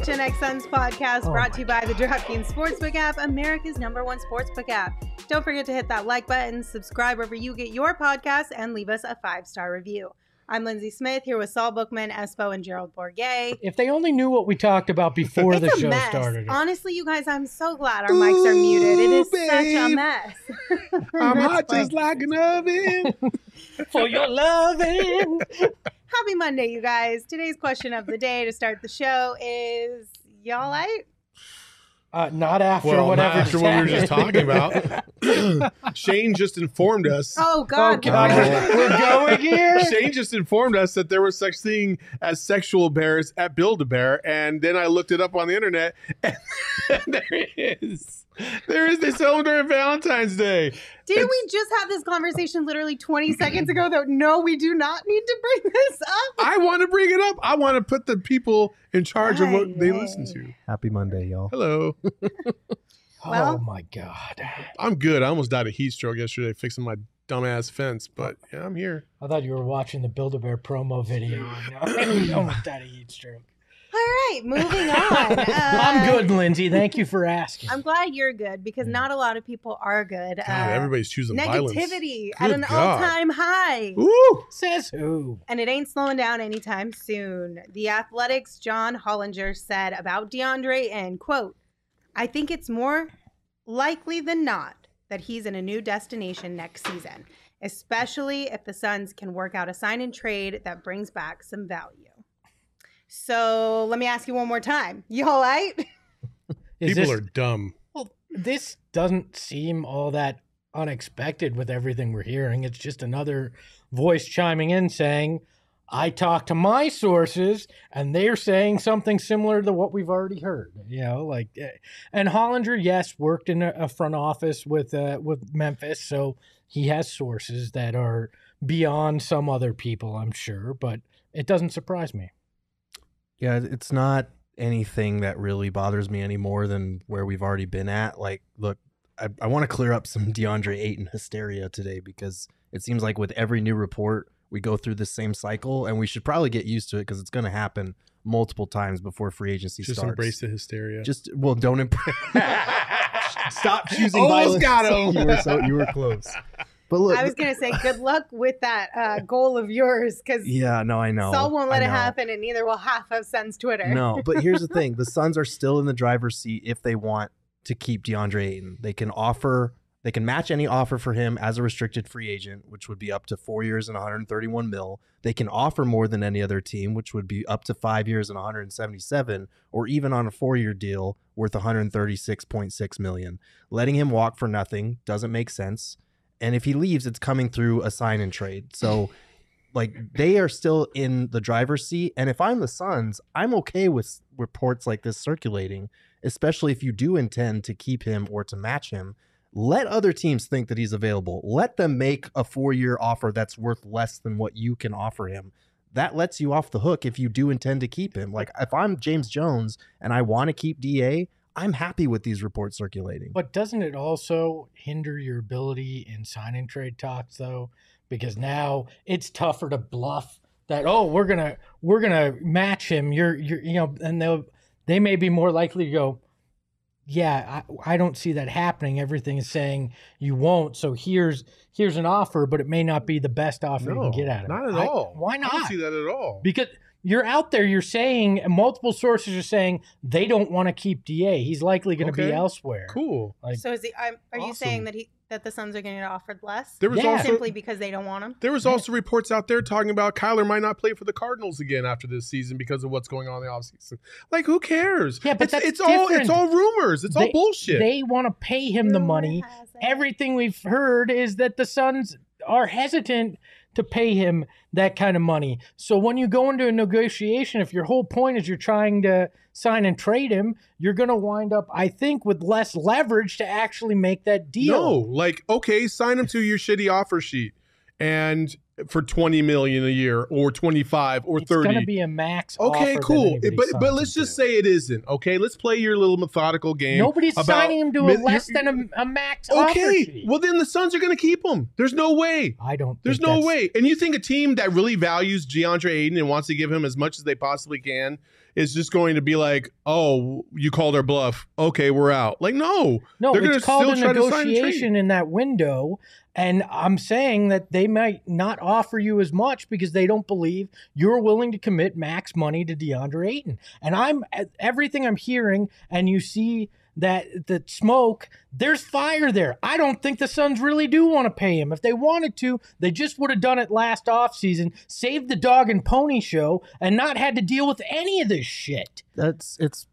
PHNX Suns podcast Oh brought to you by the DraftKings Sportsbook app, America's number one sportsbook app. Don't forget to hit that like button, subscribe wherever you get your podcasts, and leave us a five star review. I'm Lindsay Smith here with Saul Bookman, Espo, and Gerald Bourguet. If they only knew what we talked about before it's the show mess. started. Honestly, you guys, I'm so glad our mics are muted. It is Ooh, such a mess. I'm hot just like an oven. For your loving. Happy Monday, you guys. Today's question of the day to start the show is y'all right? Uh, not after well, whatever. not after what we were just talking about. Shane just informed us. Oh Oh, God. God. We're going here. Shane just informed us that there was such thing as sexual bears at Build a Bear, and then I looked it up on the internet, and there it is. There is. They sell them during Valentine's Day. Didn't we just have this conversation literally 20 seconds ago Though no, we do not need to bring this up? I want to bring it up. I want to put the people in charge of what they listen to. Happy Monday, y'all. Hello. Well- oh my God. I'm good. I almost died of heat stroke yesterday fixing my dumbass fence, but yeah, I'm here. I thought you were watching the Build a Bear promo video. and Almost died of heat stroke. All right, moving on. Uh, I'm good, Lindsay. Thank you for asking. I'm glad you're good because not a lot of people are good. God, Uh, everybody's choosing violence. negativity at Good an all-time high. Ooh. Says who? And it ain't slowing down anytime soon. The Athletic's John Hollinger said about DeAndre and quote, I think it's more likely than not that he's in a new destination next season, especially if the Suns can work out a sign and trade that brings back some value. So let me ask you one more time. You all right? Is People this- are dumb. Well, this doesn't seem all that unexpected with everything we're hearing. It's just another voice chiming in saying, I talked to my sources and they're saying something similar to what we've already heard. You know, like, eh, and Hollinger, yes, worked in a, a front office with uh, with Memphis, so he has sources that are beyond some other people, I'm sure. But it doesn't surprise me. Yeah, it's not anything that really bothers me any more than where we've already been at. Like, look, I, I want to clear up some DeAndre Ayton hysteria today because it seems like with every new report, we go through the same cycle, and we should probably get used to it because it's going to happen multiple times before free agency Just starts. Just embrace the hysteria. Just well, don't embrace. Stop choosing Almost violence. got him. you were so you were close. But look, I was going to say good luck with that uh, goal of yours because yeah, no, I know. Saul won't let it happen and neither will half of Sun's Twitter. No, but here's the thing: the Suns are still in the driver's seat if they want to keep DeAndre Ayton. They can offer They can match any offer for him as a restricted free agent, which would be up to four years and 131 mil. They can offer more than any other team, which would be up to five years and 177, or even on a four-year deal worth 136.6 million. Letting him walk for nothing doesn't make sense. And if he leaves, it's coming through a sign and trade. So like they are still in the driver's seat. And if I'm the Suns, I'm okay with reports like this circulating, especially if you do intend to keep him or to match him. Let other teams think that he's available. Let them make a four year offer that's worth less than what you can offer him. That lets you off the hook if you do intend to keep him. Like if I'm James Jones and I want to keep DA, I'm happy with these reports circulating. But doesn't it also hinder your ability in sign and trade talks though? Because now it's tougher to bluff that oh we're gonna we're gonna match him. You're you're you know and they they may be more likely to go. Yeah, I, I don't see that happening. Everything is saying you won't. So here's here's an offer, but it may not be the best offer you can get out of not it. at I- all. why not? I don't not? see that at all. Because you're out there, you're saying, multiple sources are saying they don't want to keep Da. He's likely going to Okay. be elsewhere. Cool. Like, So is he? I'm, are you saying that he that the Suns are going to get offered less? There was Yeah. also simply because they don't want him. there was also reports out there talking about Kyler might not play for the Cardinals again after this season because of what's going on in the offseason. Like who cares? Yeah, but it's, that's it's all it's all rumors. It's all They- bullshit. they want to pay him the money. Everything we've heard is that the Suns are hesitant to pay him that kind of money. So when you go into a negotiation, if your whole point is you're trying to sign and trade him, you're going to wind up, I think, with less leverage to actually make that deal. No, like okay, sign him to your shitty offer sheet, and for twenty million a year, or twenty five, or it's going to be a max. Okay, cool. But but let's just to. say it isn't. Okay, let's play your little methodical game. nobody's signing him to a less than a, a max Okay, well then the Suns are going to keep him. There's no way. I don't. There's no way. And you think a team that really values DeAndre Ayton and wants to give him as much as they possibly can is just going to be like, "Oh, you called our bluff. Okay, we're out." Like, no. No, They're gonna it's called a still try to sign and trade. negotiation in that window. And I'm saying that they might not offer you as much because they don't believe you're willing to commit max money to DeAndre Ayton. And I'm everything I'm hearing, and you see that the smoke, there's fire there. I don't think the Suns really do want to pay him. If they wanted to, they just would have done it last offseason, saved the dog and pony show, and not had to deal with any of this shit. That's it's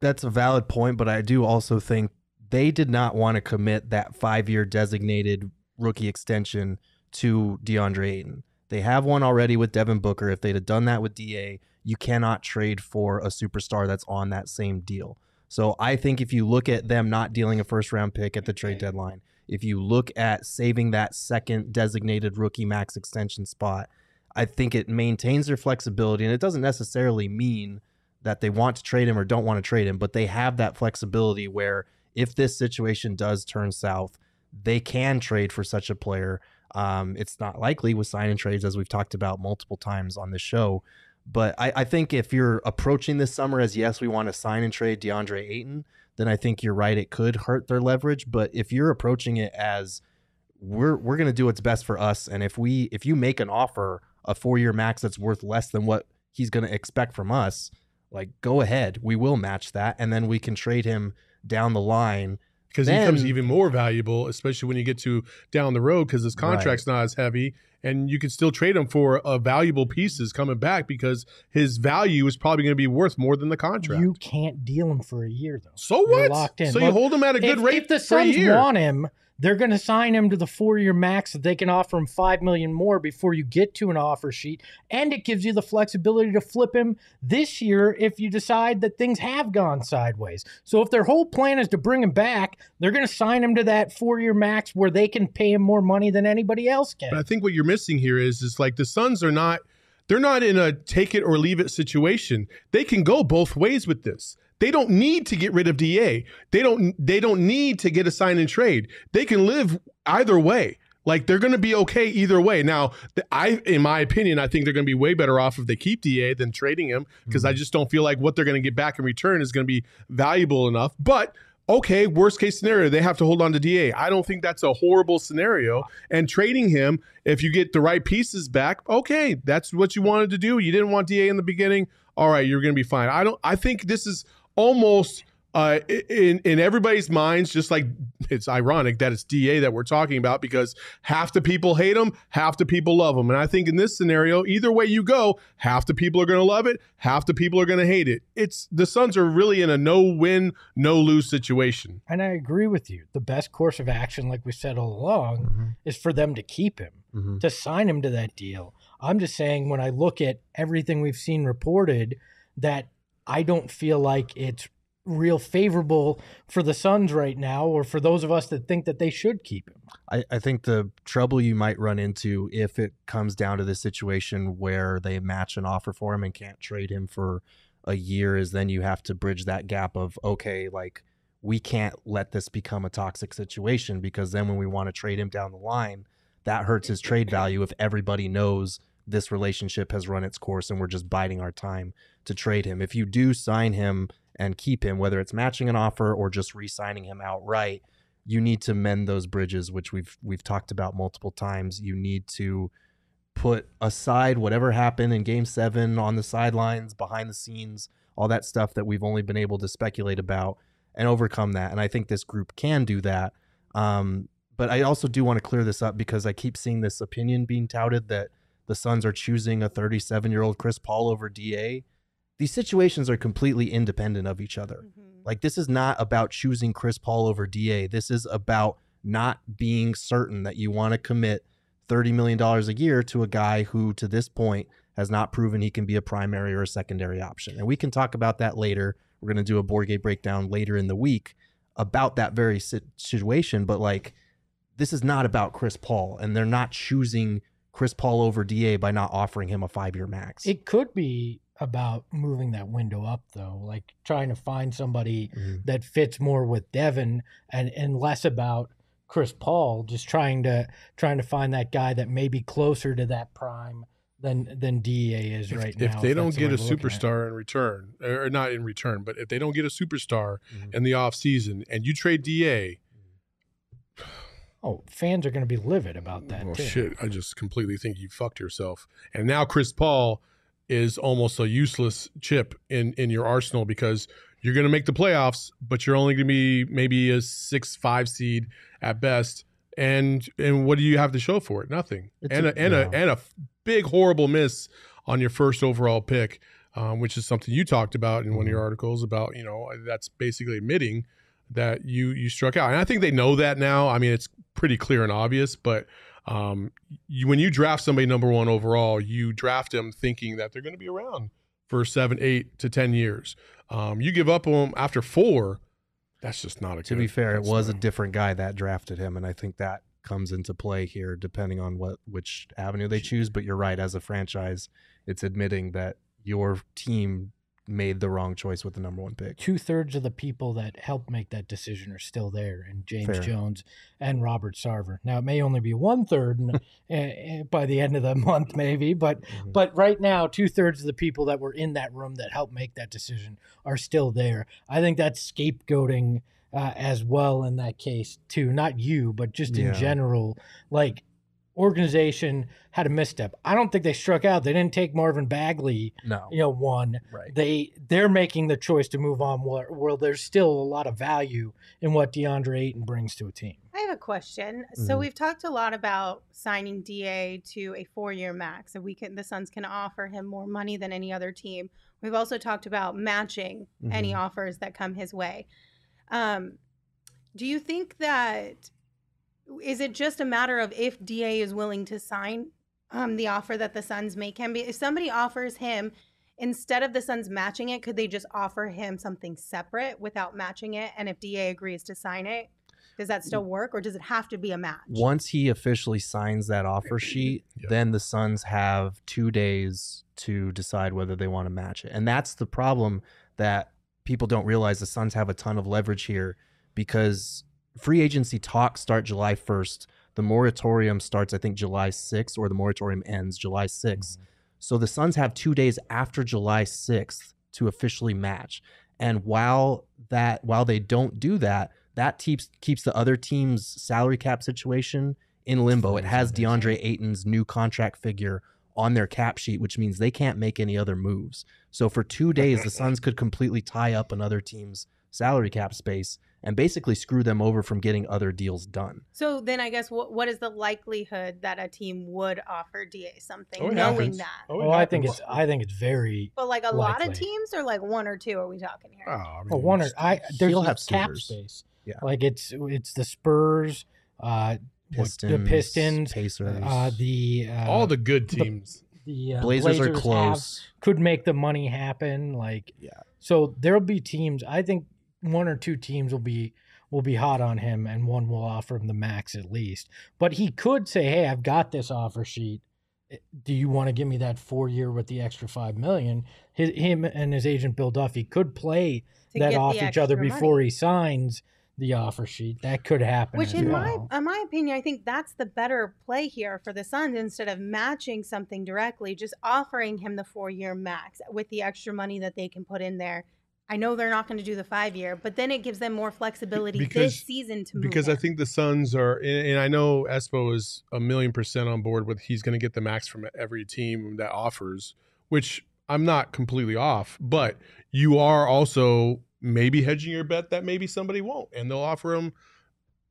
that's a valid point, but I do also think they did not want to commit that five year designated rookie extension to DeAndre Ayton. They have one already with Devin Booker. If they'd have done that with DA, you cannot trade for a superstar that's on that same deal. So I think if you look at them not dealing a first round pick at the trade deadline, if you look at saving that second designated rookie max extension spot, I think it maintains their flexibility and it doesn't necessarily mean that they want to trade him or don't want to trade him, but they have that flexibility where if this situation does turn south, they can trade for such a player. Um, it's not likely with sign and trades, as we've talked about multiple times on this show. But I, I think if you're approaching this summer as yes, we want to sign and trade DeAndre Ayton, then I think you're right. It could hurt their leverage. But if you're approaching it as we're we're gonna do what's best for us, and if we if you make an offer a four year max that's worth less than what he's gonna expect from us, like go ahead, we will match that, and then we can trade him down the line. Because he becomes even more valuable, especially when you get to down the road because his contract's not as heavy, and you can still trade him for uh, valuable pieces coming back because his value is probably going to be worth more than the contract. You can't deal him for a year, though. so You're what? locked in. So you hold him at a good if, rate if the Suns want him, they're going to sign him to the four-year max that they can offer him five million more before you get to an offer sheet, and it gives you the flexibility to flip him this year if you decide that things have gone sideways. So if their whole plan is to bring him back, they're going to sign him to that four-year max where they can pay him more money than anybody else can. But I think what you're missing here is is like the Suns are not they're not in a take it or leave it situation. They can go both ways with this. They don't need to get rid of DA. They don't they don't need to get a sign and trade. They can live either way. Like they're going to be okay either way. Now, I in my opinion, I think they're going to be way better off if they keep DA than trading him because I mm-hmm. just don't feel like what they're going to get back in return is going to be valuable enough. But okay, worst case scenario, they have to hold on to DA. I don't think that's a horrible scenario. And trading him, if you get the right pieces back, okay, that's what you wanted to do. You didn't want DA in the beginning. All right, you're going to be fine. I don't. I think this is almost uh, in in everybody's minds, just like it's ironic that it's Da that we're talking about because half the people hate him, half the people love him, and I think in this scenario, either way you go, half the people are going to love it, half the people are going to hate it. It's the Suns are really in a no win, no lose situation. And I agree with you. The best course of action, like we said all along, is for them to keep him, Mhm. to sign him to that deal. I'm just saying, when I look at everything we've seen reported, that I don't feel like it's real favorable for the Suns right now, or for those of us that think that they should keep him. I, I think the trouble you might run into if it comes down to the situation where they match an offer for him and can't trade him for a year is then you have to bridge that gap of okay, like we can't let this become a toxic situation because then when we want to trade him down the line, that hurts his trade value if everybody knows this relationship has run its course and we're just biding our time to trade him. If you do sign him and keep him, whether it's matching an offer or just re-signing him outright, you need to mend those bridges, which we've we've talked about multiple times. You need to put aside whatever happened in Game Seven on the sidelines, behind the scenes, all that stuff that we've only been able to speculate about, and overcome that. And I think this group can do that. Um, but I also do want to clear this up because I keep seeing this opinion being touted that the Suns are choosing a 37 year old Chris Paul over Da. These situations are completely independent of each other. Mm-hmm. Like this is not about choosing Chris Paul over DA. This is about not being certain that you want to commit $30 million a year to a guy who to this point has not proven he can be a primary or a secondary option. And we can talk about that later. We're going to do a board game breakdown later in the week about that very situation, but like this is not about Chris Paul and they're not choosing Chris Paul over DA by not offering him a 5-year max. It could be about moving that window up, though, like trying to find somebody Mhm. that fits more with Devin and and less about Chris Paul, just trying to trying to find that guy that may be closer to that prime than than DEA is right if now. If they don't get a to look at it. superstar in return, or not in return, but if they don't get a superstar Mhm. in the offseason and you trade Da, oh, fans are going to be livid about that. well, too. Shit, I just completely think you fucked yourself. And now Chris Paul is almost a useless chip in in your arsenal because you're going to make the playoffs, but you're only going to be maybe a six five seed at best. And and what do you have to show for it? Nothing. It's and a- a, and yeah. a and a big horrible miss on your first overall pick, um, which is something you talked about in one of your Mhm. articles about. You know, that's basically admitting that you you struck out, and I think they know that now. I mean, it's pretty clear and obvious, but um, you, when you draft somebody number one overall, you draft them thinking that they're going to be around for seven, eight to ten years. Um, you give up on them after four. That's just not a. to good- be fair, it was a different guy that drafted him, and I think that comes into play here, depending on what which avenue they choose. But you're right, as a franchise, it's admitting that your team made the wrong choice with the number one pick. Two thirds of the people that helped make that decision are still there, and James Fair. Jones and Robert Sarver. Now it may only be one third eh, eh, by the end of the month, maybe, but Mhm. But right now, two thirds of the people that were in that room that helped make that decision are still there. I think that's scapegoating uh, as well in that case too. Not you, but just in Yeah. general. Like organization had a misstep. I don't think they struck out. They didn't take Marvin Bagley. no, You know, one. right? They they're making the choice to move on. Where, where there's still a lot of value in what DeAndre Ayton brings to a team. I have a question. So Mhm. we've talked a lot about signing Da to a four-year max, and we can the Suns can offer him more money than any other team. We've also talked about matching any Mhm. offers that come his way. Um, do you think that is it just a matter of if Da is willing to sign um, the offer that the Suns make him? If somebody offers him instead of the Suns matching it, could they just offer him something separate without matching it? And if Da agrees to sign it, does that still work, or does it have to be a match? Once he officially signs that offer sheet, Yeah. then the Suns have two days to decide whether they want to match it. And that's the problem that people don't realize the Suns have a ton of leverage here because free agency talks start July 1st. The moratorium starts, I think, July 6th, or the moratorium ends July 6th. So the Suns have two days after July 6th to officially match. And while that while they don't do that, that keeps keeps the other team's salary cap situation in limbo. It has DeAndre Ayton's new contract figure on their cap sheet, which means they can't make any other moves. So for two days, the Suns could completely tie up another team's salary cap space and basically screw them over from getting other deals done. So then I guess what what is the likelihood that a team would offer Da something Oh, knowing happens. that? Oh, it Oh, I think it's I think it's very But like a lot of teams or like one or two are we talking here? Oh, I well, mean, one or I there's He'll have have cap suitors. space. Yeah. like it's it's the Spurs, uh, Pistons, the Pistons, Pacers. uh, the uh, all the good teams. the uh, Blazers, are have- close. could make the money happen. Like, Yeah. So there'll be teams. I think one or two teams will be will be hot on him, and one will offer him the max at least. But he could say, "Hey, I've got this offer sheet. Do you want to give me that four year with the extra five million? His, him and his agent Bill Duffy could play that off each other before money. he signs the offer sheet. That could happen. Which, in well. my in my opinion, I think that's the better play here for the Suns instead of matching something directly, just offering him the four year max with the extra money that they can put in there. I know they're not going to do the five year, but then it gives them more flexibility Because- this season to move. because I think the Suns are, and and I know Espo is a million percent on board with he's going to get the max from every team that offers, which I'm not completely off, but you are also maybe hedging your bet that maybe somebody won't, and they'll offer him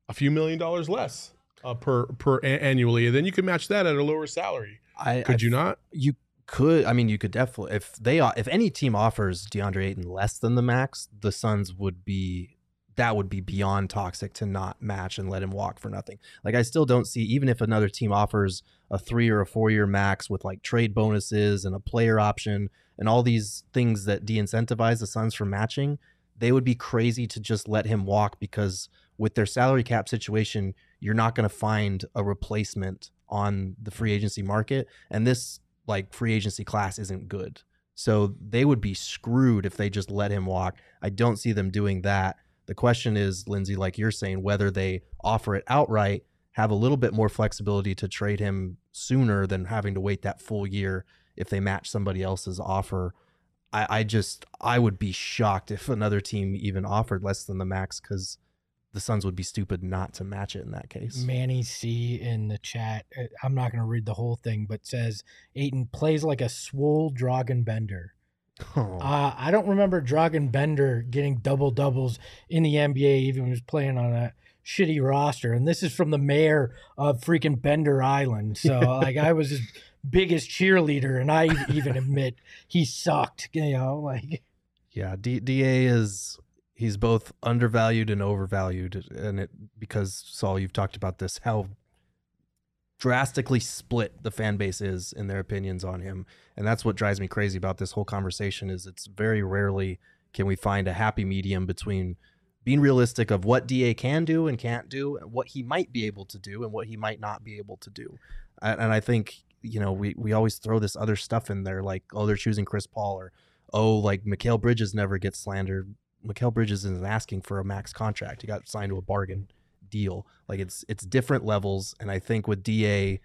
a few million dollars less uh, per per a- annually, and then you can match that at a lower salary. I, Could I you not? You could. I mean, you could definitely. If they, if any team offers DeAndre Ayton less than the max, the Suns would be. That would be beyond toxic to not match and let him walk for nothing. Like I still don't see, even if another team offers a three or a four year max with like trade bonuses and a player option and all these things that de-incentivize the Suns from matching, they would be crazy to just let him walk because with their salary cap situation, you're not going to find a replacement on the free agency market. And this like free agency class isn't good. So they would be screwed if they just let him walk. I don't see them doing that. The question is, Lindsay, like you're saying, whether they offer it outright, have a little bit more flexibility to trade him sooner than having to wait that full year if they match somebody else's offer. I, I just I would be shocked if another team even offered less than the max because the Suns would be stupid not to match it in that case. Manny C in the chat. uh, I'm not going to read the whole thing, but says Ayton plays like a swole Dragan Bender. Oh. Uh, I don't remember Dragan Bender getting double doubles in the NBA, even when he was playing on a shitty roster. And this is from the mayor of freaking Bender Island. So, like, I was his biggest cheerleader, and I even admit he sucked. You know, like Yeah, D- Da is he's both undervalued and overvalued, and it because Saul, you've talked about this how drastically split the fan base is in their opinions on him, and that's what drives me crazy about this whole conversation. Is it's very rarely can we find a happy medium between being realistic of what Da can do and can't do, and what he might be able to do and what he might not be able to do, and, I think you know we we always throw this other stuff in there like oh they're choosing Chris Paul or oh, like Mikal Bridges never gets slandered. Mikal Bridges isn't asking for a max contract. He got signed to a bargain deal. Like it's it's different levels, and I think with Da,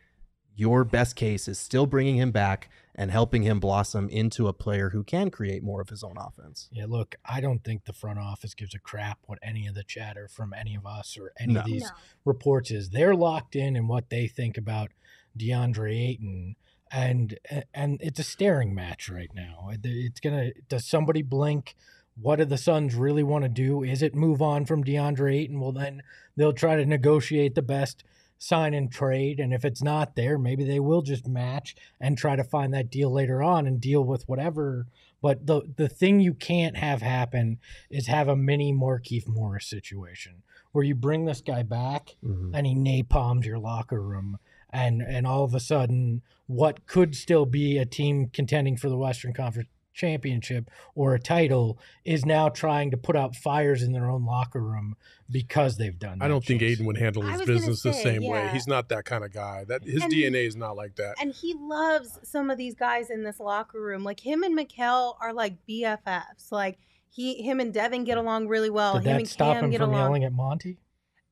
your best case is still bringing him back and helping him blossom into a player who can create more of his own offense. Yeah, look, I don't think the front office gives a crap what any of the chatter from any of us or any No. of these No. reports is. They're locked in in what they think about DeAndre Ayton, and and it's a staring match right now. It's gonna. Does somebody blink? What do the Suns really want to do? Is it move on from DeAndre Ayton? Well, then they'll try to negotiate the best sign and trade, and if it's not there, maybe they will just match and try to find that deal later on and deal with whatever but the the thing you can't have happen is have a mini Markieff Morris situation where you bring this guy back mm-hmm. and he napalms your locker room and and all of a sudden what could still be a team contending for the Western Conference championship or a title is now trying to put out fires in their own locker room because they've done I don't think choice. Ayton would handle his was gonna business the say, same way. He's not that kind of guy. That his And- DNA is not like that. And he loves some of these guys in this locker room. Like him and Mikal are like BFFs. Like he, him and Devin get along really well. Did him that and stop Cam him get from along. yelling at Monty?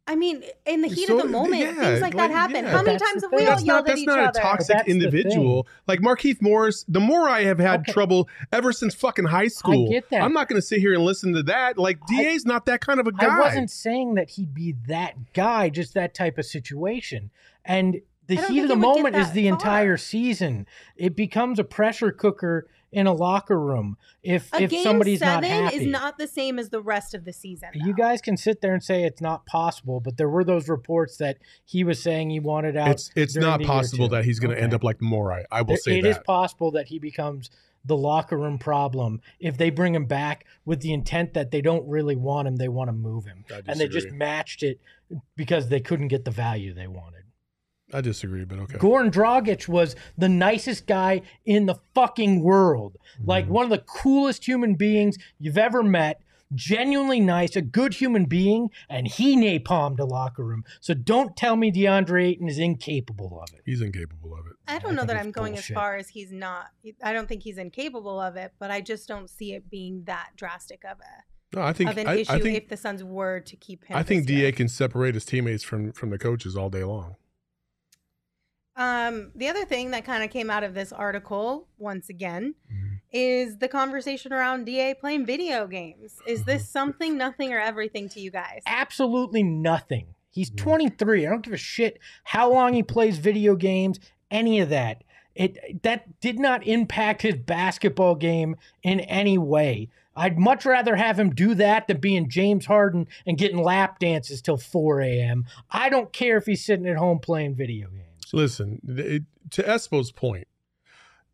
I mean, in the heat So, of the moment, yeah, things like, like, that happen. yeah. How many That's times have we all that's yelled not at each other? that's each not other? a toxic That's individual. Like Markieff Morris, the more I have had Okay. trouble ever since fucking high school. I get that. I'm not going to sit here and listen to that. Like DA's not that kind of a guy. I wasn't saying that he'd be that guy, just that type of situation. And the heat of the it would get moment is the far. entire season. It becomes a pressure cooker in a locker room if A if game somebody's seven not happy. is not the same as the rest of the season. you guys can sit there and say it's not possible, but there were those reports that he was saying he wanted out. It's it's not the possible that he's going to end up like Morai. I will There- say it that. is possible that he becomes the locker room problem if they bring him back with the intent that they don't really want him, they want to move him, and they just matched it because they couldn't get the value they wanted. I disagree, but okay. Goran Dragic was the nicest guy in the fucking world. Mm-hmm. Like one of the coolest human beings you've ever met. Genuinely nice, a good human being, and he napalmed a locker room. So don't tell me DeAndre Ayton is incapable of it. He's incapable of it. I I don't know that I'm going bullshit. as far as he's not. I don't think he's incapable of it, but I just don't see it being that drastic of a No, I think of an I, issue I think if the Suns were to keep him. I think this year. Da can separate his teammates from from the coaches all day long. Um, the other thing that kind of came out of this article, once again, Mm-hmm. is the conversation around Da playing video games. Is Mm-hmm. this something, nothing, or everything to you guys? Absolutely nothing. He's Mm. 23. I don't give a shit how long he plays video games, any of that. It that did not impact his basketball game in any way. I'd much rather have him do that than being James Harden and getting lap dances till 4 a.m. I don't care if he's sitting at home playing video games. Listen, it, to Espo's point,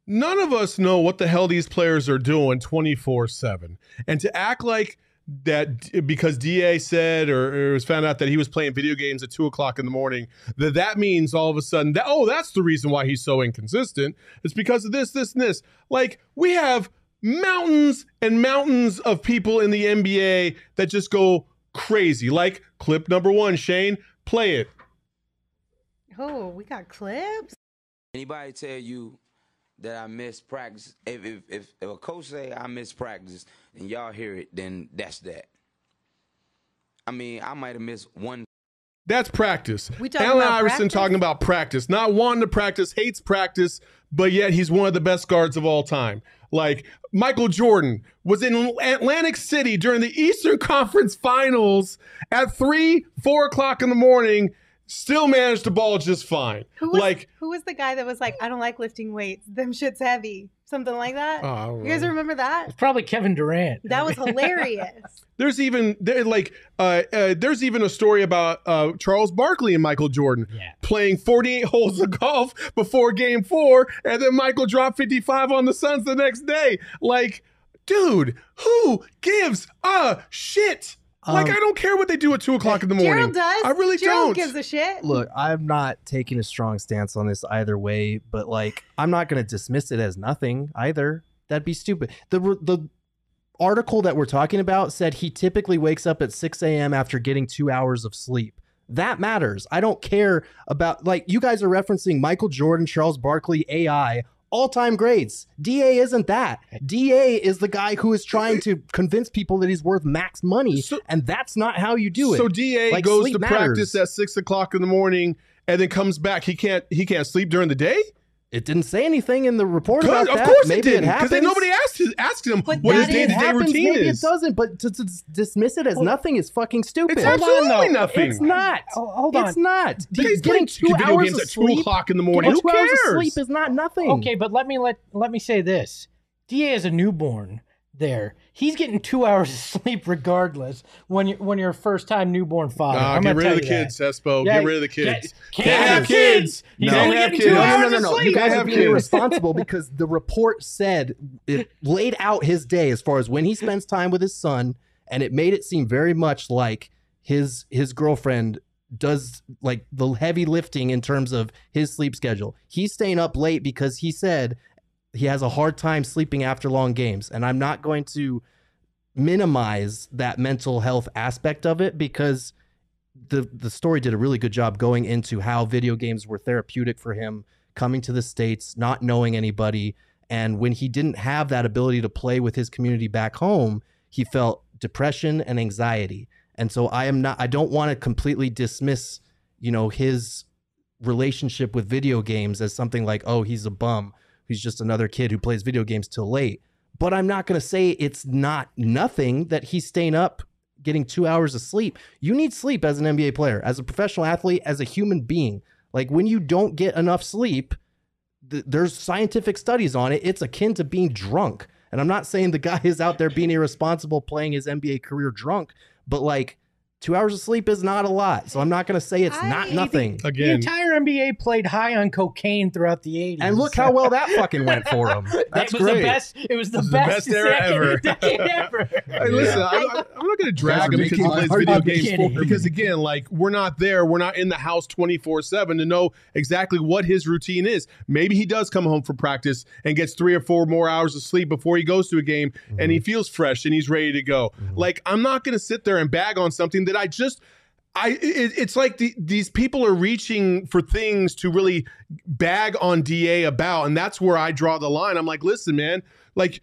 none of us know what the hell these players are doing 24 7. And to act like that because DA said or, or it was found out that he was playing video games at two o'clock in the morning, that that means all of a sudden that, oh, that's the reason why he's so inconsistent. It's because of this, this, and this. Like, we have mountains and mountains of people in the NBA that just go crazy. Like clip number one, Shane, play it. Oh, we got clips. Anybody tell you that I miss practice? If if if, if a coach say I miss practice and y'all hear it, then that's that. I mean, I might have missed one That's practice. We talking Allen about Iverson practice? talking about practice, not wanting to practice, hates practice, but yet he's one of the best guards of all time. Like Michael Jordan was in Atlantic City during the Eastern Conference Finals at three, four o'clock in the morning, still managed to ball just fine. Who was, like, who was the guy that was like, I don't like lifting weights. Them shit's heavy. Something like that. Oh, you guys remember that? It's probably Kevin Durant. That was hilarious. there's even there like uh, uh, there's even a story about uh, Charles Barkley and Michael Jordan Yeah. playing 48 holes of golf before Game Four, and then Michael dropped 55 on the Suns the next day. Like, dude, who gives a shit? Like, Um, I don't care what they do at two o'clock in the morning. Gerald does. I really Gerald don't. gives a shit. Look, I'm not taking a strong stance on this either way, but like I'm not going to dismiss it as nothing either. That'd be stupid. The the article that we're talking about said he typically wakes up at 6 a.m. after getting two hours of sleep. That matters. I don't care about like you guys are referencing Michael Jordan, Charles Barkley, AI, all-time grades. DA isn't that. DA is the guy who is trying to convince people that he's worth max money, So- and that's not how you do it. So Da Like, goes to practice at six o'clock in the morning, and then comes back. He can't. He can't sleep during the day. It didn't say anything in the report about that. of course maybe it didn't, because nobody asked asked him But what his day to It day happens, routine maybe is. it doesn't, but to, to dismiss it as nothing is fucking stupid. It's Hold on, absolutely nothing. It's not. Oh, hold on. It's not. He's Getting playing two video hours games of at sleep, two o'clock in the morning. getting Who two hours of cares? sleep is not nothing. Okay, but let me let let me say this. Da is a newborn there. He's getting two hours of sleep regardless when you when you're a first time newborn father. Nah, I'm get gonna rid tell of the you that. kids, Espo. Yeah, Get rid of the kids. Can't, Can't have kids. He's No. only Can't have getting two kids. No, hours no, no, of no. sleep. You guys are have being kids. irresponsible because the report said it laid out his day as far as when he spends time with his son, and it made it seem very much like his his girlfriend does like the heavy lifting in terms of his sleep schedule. He's staying up late because he said he has a hard time sleeping after long games, and I'm not going to minimize that mental health aspect of it because the the story did a really good job going into how video games were therapeutic for him coming to the states not knowing anybody. And when he didn't have that ability to play with his community back home he felt depression and anxiety. And so i am not i don't want to completely dismiss you know his relationship with video games as something like oh he's a bum he's just another kid who plays video games till late but i'm not going to say it's not nothing that he's staying up getting two hours of sleep. You need sleep as an NBA player, as a professional athlete, as a human being. Like when you don't get enough sleep, th- there's scientific studies on it. It's akin to being drunk. And I'm not saying the guy is out there being irresponsible playing his NBA career drunk, but like two hours of sleep is not a lot. So I'm not going to say it's I- not nothing. The Again, entire NBA played high on cocaine throughout the 80s. And look how well that fucking went for him. That's it was great. the best. It was the This is the best, best era decade- ever. ever. Hey, listen, I, I, I'm not going to drag him because he plays video games. kidding. Because again, like we're not there, we're not in the house 24 seven to know exactly what his routine is. Maybe he does come home from practice and gets three or four more hours of sleep before he goes to a game, and he mm-hmm. feels fresh and he's ready to go. Mm-hmm. Like I'm not going to sit there and bag on something that I just. I it, it's like the, these people are reaching for things to really bag on DA about, and that's where I draw the line. I'm like, listen, man, like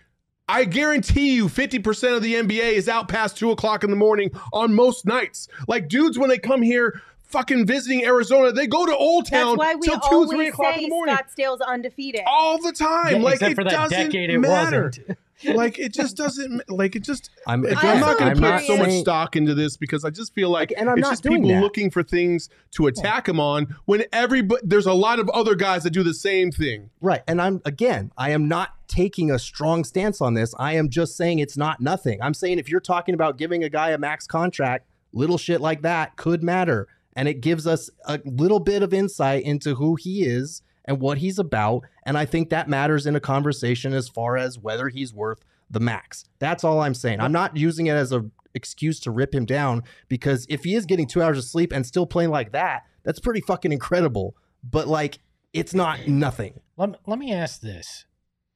I guarantee you 50% of the NBA is out past two o'clock in the morning on most nights. Like dudes, when they come here fucking visiting Arizona, they go to Old That's Town why we till two, always three o'clock in the morning. Scottsdale's undefeated. all the time. Yeah, like except it for that doesn't decade, it matter. wasn't. Like it just doesn't like it just I'm, I'm not going to put so much stock into this because I just feel like And I'm it's just people that. looking for things to attack him on when everybody there's a lot of other guys that do the same thing. Right. And I'm again, I am not taking a strong stance on this. I am just saying it's not nothing. I'm saying if you're talking about giving a guy a max contract, little shit like that could matter. And it gives us a little bit of insight into who he is and what he's about. And I think that matters in a conversation as far as whether he's worth the max. That's all I'm saying. I'm not using it as a excuse to rip him down because if he is getting two hours of sleep and still playing like that, that's pretty fucking incredible. But like, it's not nothing. Let, me- let me ask this.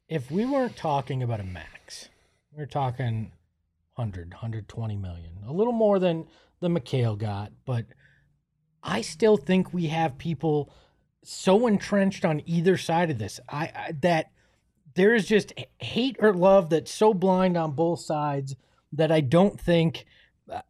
If we weren't talking about a max, we are talking 100, 120 million, a little more than the Mikal got, but I still think we have people so entrenched on either side of this I, I that there is just hate or love that's so blind on both sides that I don't think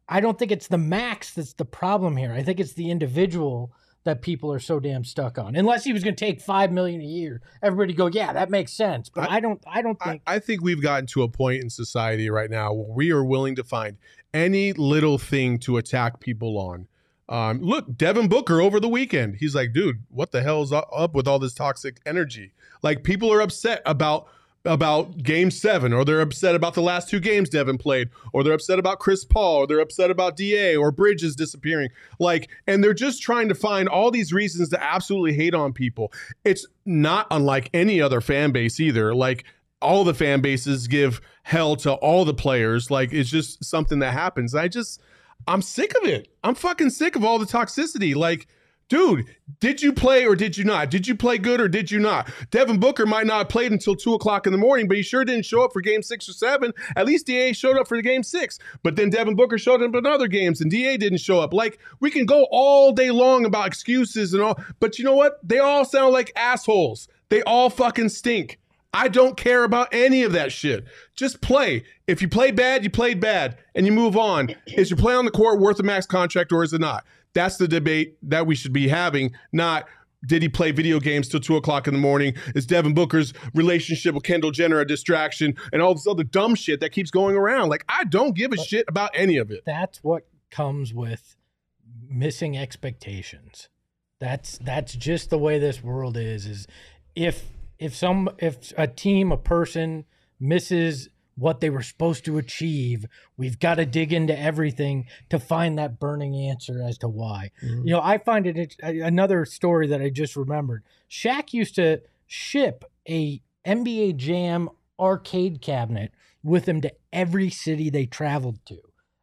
I don't think it's the max that's the problem here. I think it's the individual that people are so damn stuck on. Unless he was going to take five million a year, everybody go, yeah, that makes sense. But I, don't. I don't I, think. I think we've gotten to a point in society right now where we are willing to find any little thing to attack people on. Um, look, Devin Booker over the weekend, he's like, dude, what the hell is up with all this toxic energy? Like, people are upset about about game seven, or they're upset about the last two games Devin played, or they're upset about Chris Paul, or they're upset about DA or Bridges disappearing. Like, and they're just trying to find all these reasons to absolutely hate on people. It's not unlike any other fan base either. Like, all the fan bases give hell to all the players. Like, it's just something that happens. I just, I'm sick of it. I'm fucking sick of all the toxicity. Like, dude, did you play or did you not? Did you play good or did you not? Devin Booker might not have played until two o'clock in the morning, but he sure didn't show up for game six or seven. At least DA showed up for the game six. But then Devin Booker showed up in other games and DA didn't show up. Like, we can go all day long about excuses and all, but you know what? They all sound like assholes. They all fucking stink. I don't care about any of that shit. Just play. If you play bad, you played bad and you move on. Is your play on the court worth a max contract or is it not? That's the debate that we should be having, not did he play video games till two o'clock in the morning? Is Devin Booker's relationship with Kendall Jenner a distraction and all this other dumb shit that keeps going around? Like, I don't give a shit about any of it. that's what comes with missing expectations. That's that's just the way this world is. Is if if some if a team a person misses what they were supposed to achieve, we've got to dig into everything to find that burning answer as to why. Mm-hmm. You know, I find it another story that I just remembered. Shaq used to ship a NBA Jam arcade cabinet with him to every city they traveled to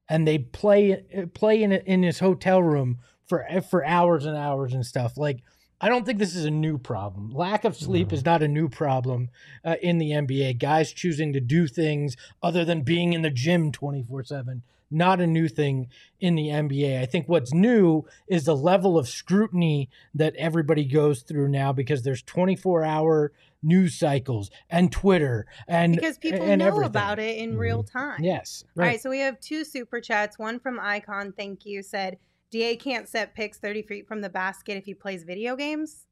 and they play uh, play in in his hotel room for for hours and hours and stuff. Like I don't think this is a new problem. Lack of sleep is not a new problem uh, in the NBA. Guys choosing to do things other than being in the gym twenty four seven. Not a new thing in the NBA. I think what's new is the level of scrutiny that everybody goes through now because there's 24 hour news cycles and Twitter and because people and know everything. about it in real time. Yes. All right, so we have two super chats. One from Icon, thank you, said DA can't set picks 30 feet from the basket if he plays video games.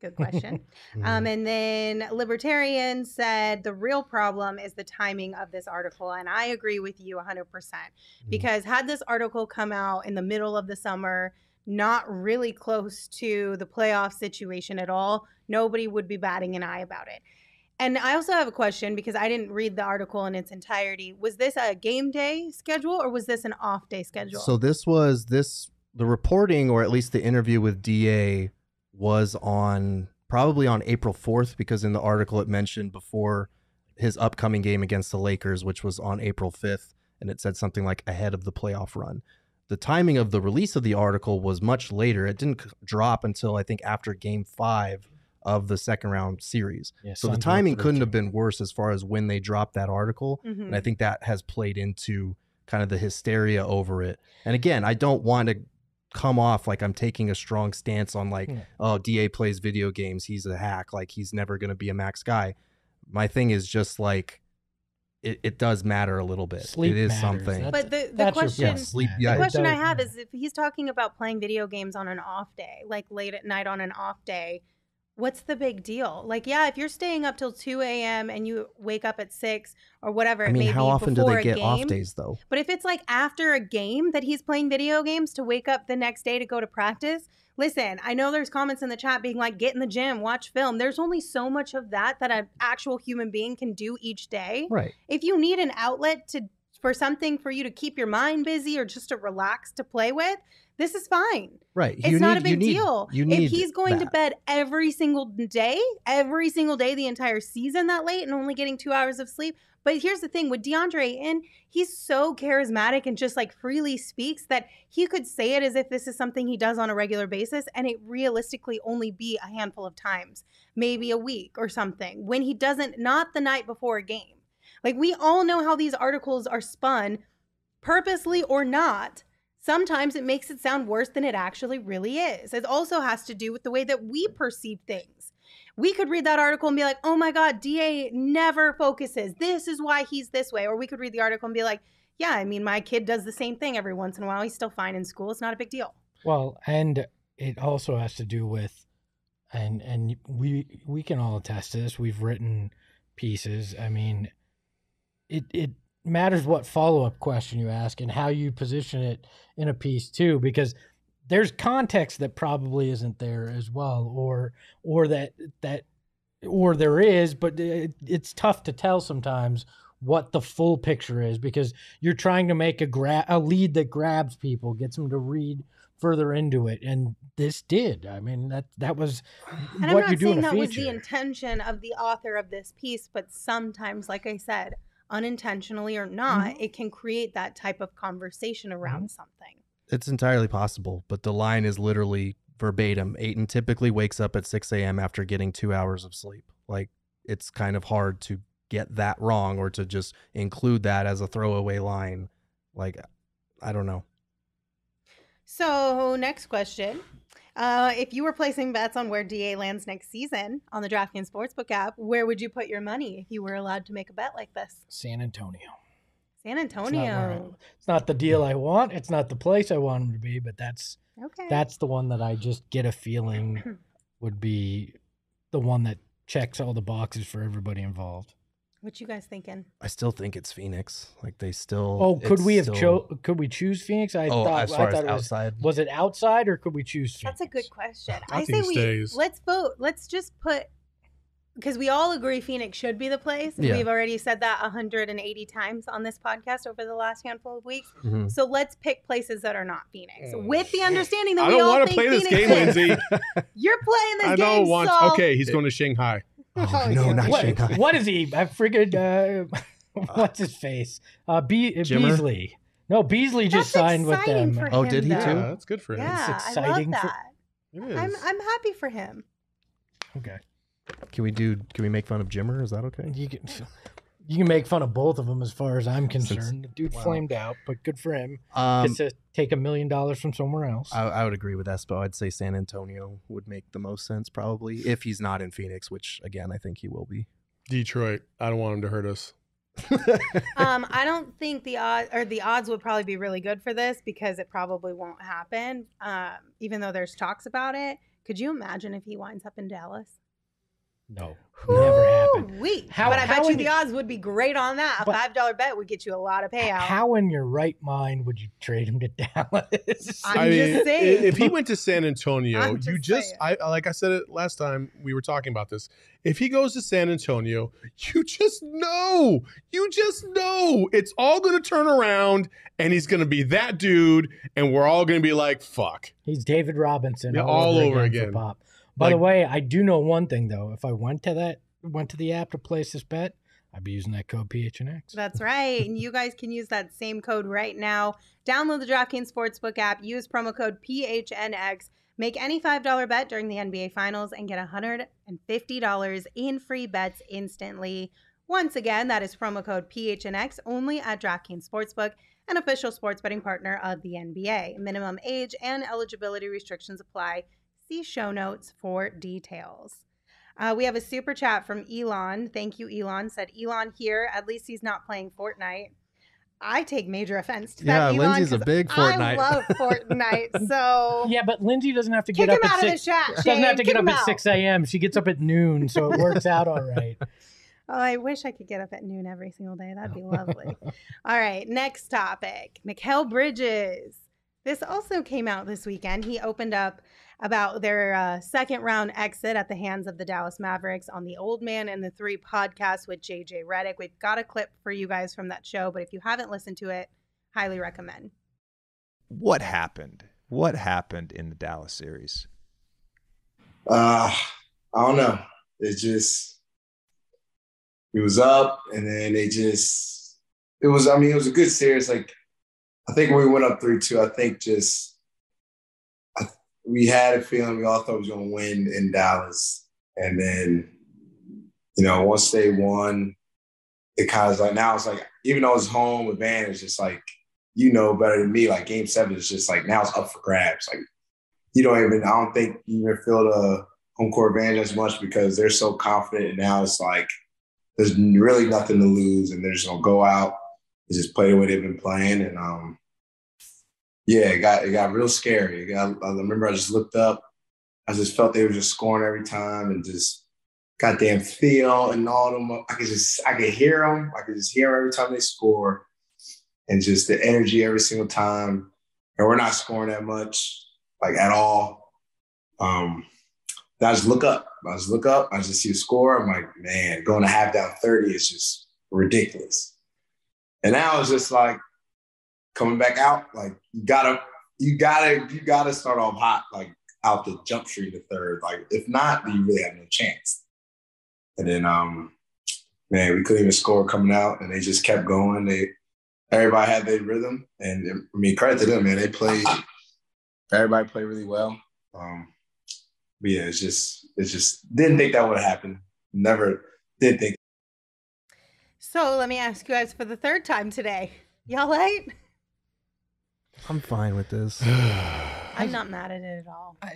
Good question. um, and then Libertarian said the real problem is the timing of this article. And I agree with you 100%. Because had this article come out in the middle of the summer, not really close to the playoff situation at all, nobody would be batting an eye about it. And I also have a question because I didn't read the article in its entirety. Was this a game day schedule or was this an off day schedule? So this was this the reporting or at least the interview with DA was on probably on April 4th because in the article it mentioned before his upcoming game against the Lakers which was on April 5th and it said something like ahead of the playoff run. The timing of the release of the article was much later. It didn't drop until I think after game 5 of the second round series. Yeah, So the timing couldn't have been worse as far as when they dropped that article. Mhm. And I think that has played into kind of the hysteria over it. And again, I don't want to come off like I'm taking a strong stance on like, Yeah. oh, DA plays video games, he's a hack, like he's never going to be a max guy. My thing is just like it, it does matter a little bit. Sleep it is matters. something. That's- but the, the question yeah, sleep. Yeah, Yeah, the question I does- have is if he's talking about playing video games on an off day, like late at night on an off day, what's the big deal? Like, yeah, if you're staying up till 2 a.m. and you wake up at 6 or whatever, I it mean, may how be often do they get off days though? But if it's like after a game that he's playing video games to wake up the next day to go to practice, listen, I know there's comments in the chat being like, get in the gym, watch film. There's only so much of that that an actual human being can do each day. Right. If you need an outlet to for something for you to keep your mind busy or just to relax to play with, this is fine. Right. It's You not a need- you big need- deal. You need if he's going to bed every single day, every single day, the entire season that late, and only getting two hours of sleep. But here's the thing with DeAndre Ayton, he's so charismatic and just like freely speaks that he could say it as if this is something he does on a regular basis, and it realistically only be a handful of times, maybe a week or something, when he doesn't, not the night before a game. Like we all know how these articles are spun, purposely or not. Sometimes it makes it sound worse than it actually really is. It also has to do with the way that we perceive things. We could read that article and be like, oh my God, DA never focuses. This is why he's this way. Or we could read the article and be like, yeah, I mean, my kid does the same thing every once in a while. He's still fine in school. It's not a big deal. Well, and it also has to do with, and and we we can all attest to this. We've written pieces. I mean, it it matters what follow up question you ask and how you position it in a piece too, because there's context that probably isn't there as well, or or that that or there is, but it, it's tough to tell sometimes what the full picture is because you're trying to make a gra- a lead that grabs people, gets them to read further into it, and this did. I mean that that was And what I'm you not do saying that was the intention of the author of this piece, but sometimes, like I said, unintentionally or not, Mm-hmm. it can create that type of conversation around something. It's entirely possible, but the line is literally verbatim. Ayton typically wakes up at 6 a.m. after getting two hours of sleep. Like, it's kind of hard to get that wrong or to just include that as a throwaway line. Like, I don't know. So, next question. Uh, if you were placing bets on where DA lands next season on the DraftKings Sportsbook app, where would you put your money if you were allowed to make a bet like this? San Antonio. San It's not, I- Antonio. it's not the deal I want. It's not the place I want him to be, but that's Okay. that's the one that I just get a feeling would be the one that checks all the boxes for everybody involved. What you guys thinking? I still think it's Phoenix. Like, they still. Oh, could we have still- cho- could we choose Phoenix? I Oh, thought as far I thought as it was, outside. was it outside or could we choose Phoenix? That's a good question. I I, say we stays. let's vote. Let's just put because we all agree Phoenix should be the place. Yeah. We've already said that 180 times on this podcast over the last handful of weeks. Mhm. So let's pick places that are not Phoenix, Mm. with the understanding that I we don't all want to think play this Phoenix game, is. Lindsay. You're playing this I game. don't want. Saul. Okay, he's going to Shanghai. Oh, Oh, no, not what, Shanghai. what is he? I friggin' uh, what's his face? Uh, Be- Beasley. No, Beasley just That's signed with them. for Oh, him, did he though. too? Yeah, that's good for him. Yeah, I love exciting for- that. It is. I'm I'm happy for him. Okay, Can we do? Can we make fun of Jimmer? Is that okay? you can you can make fun of both of them as far as I'm Since- concerned. the dude wow. flamed out, but good for him. Um, Gets to take a million dollars from somewhere else. I, I would agree with Espo. I'd say San Antonio would make the most sense, probably, if he's not in Phoenix, which again I think he will be. Detroit. I don't want him to hurt us. um, I don't think the odds or the odds would probably be really good for this because it probably won't happen. Um, even though there's talks about it. Could you imagine if he winds up in Dallas? No, never happened. Wait, How- but I how bet you in the odds would be great on that. A five dollar bet would get you a lot of payout. How in your right mind would you trade him to Dallas? I'm I just saying. if he went to San Antonio, I'm you just just, I like I said it last time we were talking about this. If he goes to San Antonio, you just know, you just know it's all going to turn around, and he's going to be that dude, and we're all going to be like, "Fuck." He's David Robinson Yeah, all, all over, over again. again. For Pop. By Like- the way, I do know one thing though. If I went to that, went to the app to place this bet, I'd be using that code PHNX. That's right. And you guys can use that same code right now. Download the DraftKings Sportsbook app, use promo code PHNX, make any $5 bet during the NBA Finals, and get $150 in free bets instantly. Once again, that is promo code PHNX only at DraftKings Sportsbook, an official sports betting partner of the NBA. Minimum age and eligibility restrictions apply. See show notes for details. Uh, we have a super chat from Elon. Thank you, Elon. Said Elon here. At least he's not playing Fortnite. I take major offense to Yeah, that. Elon, Lindsay's a 'cause big Fortnite. I love Fortnite. So Yeah, but Lindsay doesn't have to get him up out at of six. the chat. Doesn't Shane. have to Kick get up at six a.m. She gets up at noon, so it works out all right. Oh, I wish I could get up at noon every single day. That'd be lovely. All right, next topic. Mikal Bridges. This also came out this weekend. He opened up about their uh, second round exit at the hands of the Dallas Mavericks on the Old Man and the Three podcast with JJ Redick. We've got a clip for you guys from that show, but if you haven't listened to it, highly recommend. What happened? What happened in the Dallas series? Uh, I don't know. It just it was up, and then they just it was. I mean, it was a good series. Like I think when we went up three two, I think just I, we had a feeling we all thought was going to win in Dallas, and then you know once they won, it kind of like now it's like even though it's home advantage, it's like you know better than me. Like Game Seven is just like now it's up for grabs. Like you don't even. I don't think you even feel the home court advantage as much because they're so confident, and now it's like there's really nothing to lose, and they're just gonna go out and just play the way they've been playing. And um, yeah, it got it got real scary. Got, I remember I just looked up, I just felt they were just scoring every time, and just goddamn Theo and all them. I could just I could hear them. I could just hear 'em every time they score, and just the energy every single time. And we're not scoring that much, like at all. Um, I just look up. I just look up. I just see a score. I'm like, man, going to half down 30 is just ridiculous. And now it's just like coming back out. Like you gotta, you gotta, you gotta start off hot, like out the jump street to third. Like if not, then you really have no chance. And then, um, man, we couldn't even score coming out, and they just kept going. They, everybody had their rhythm, and I mean, credit to them, man. They played. Everybody played really well. Um, but yeah, it's just it's just didn't think that would happen. Never did think. So let me ask you guys for the third time today. Y'all right? I'm fine with this. I'm not mad at it at all. I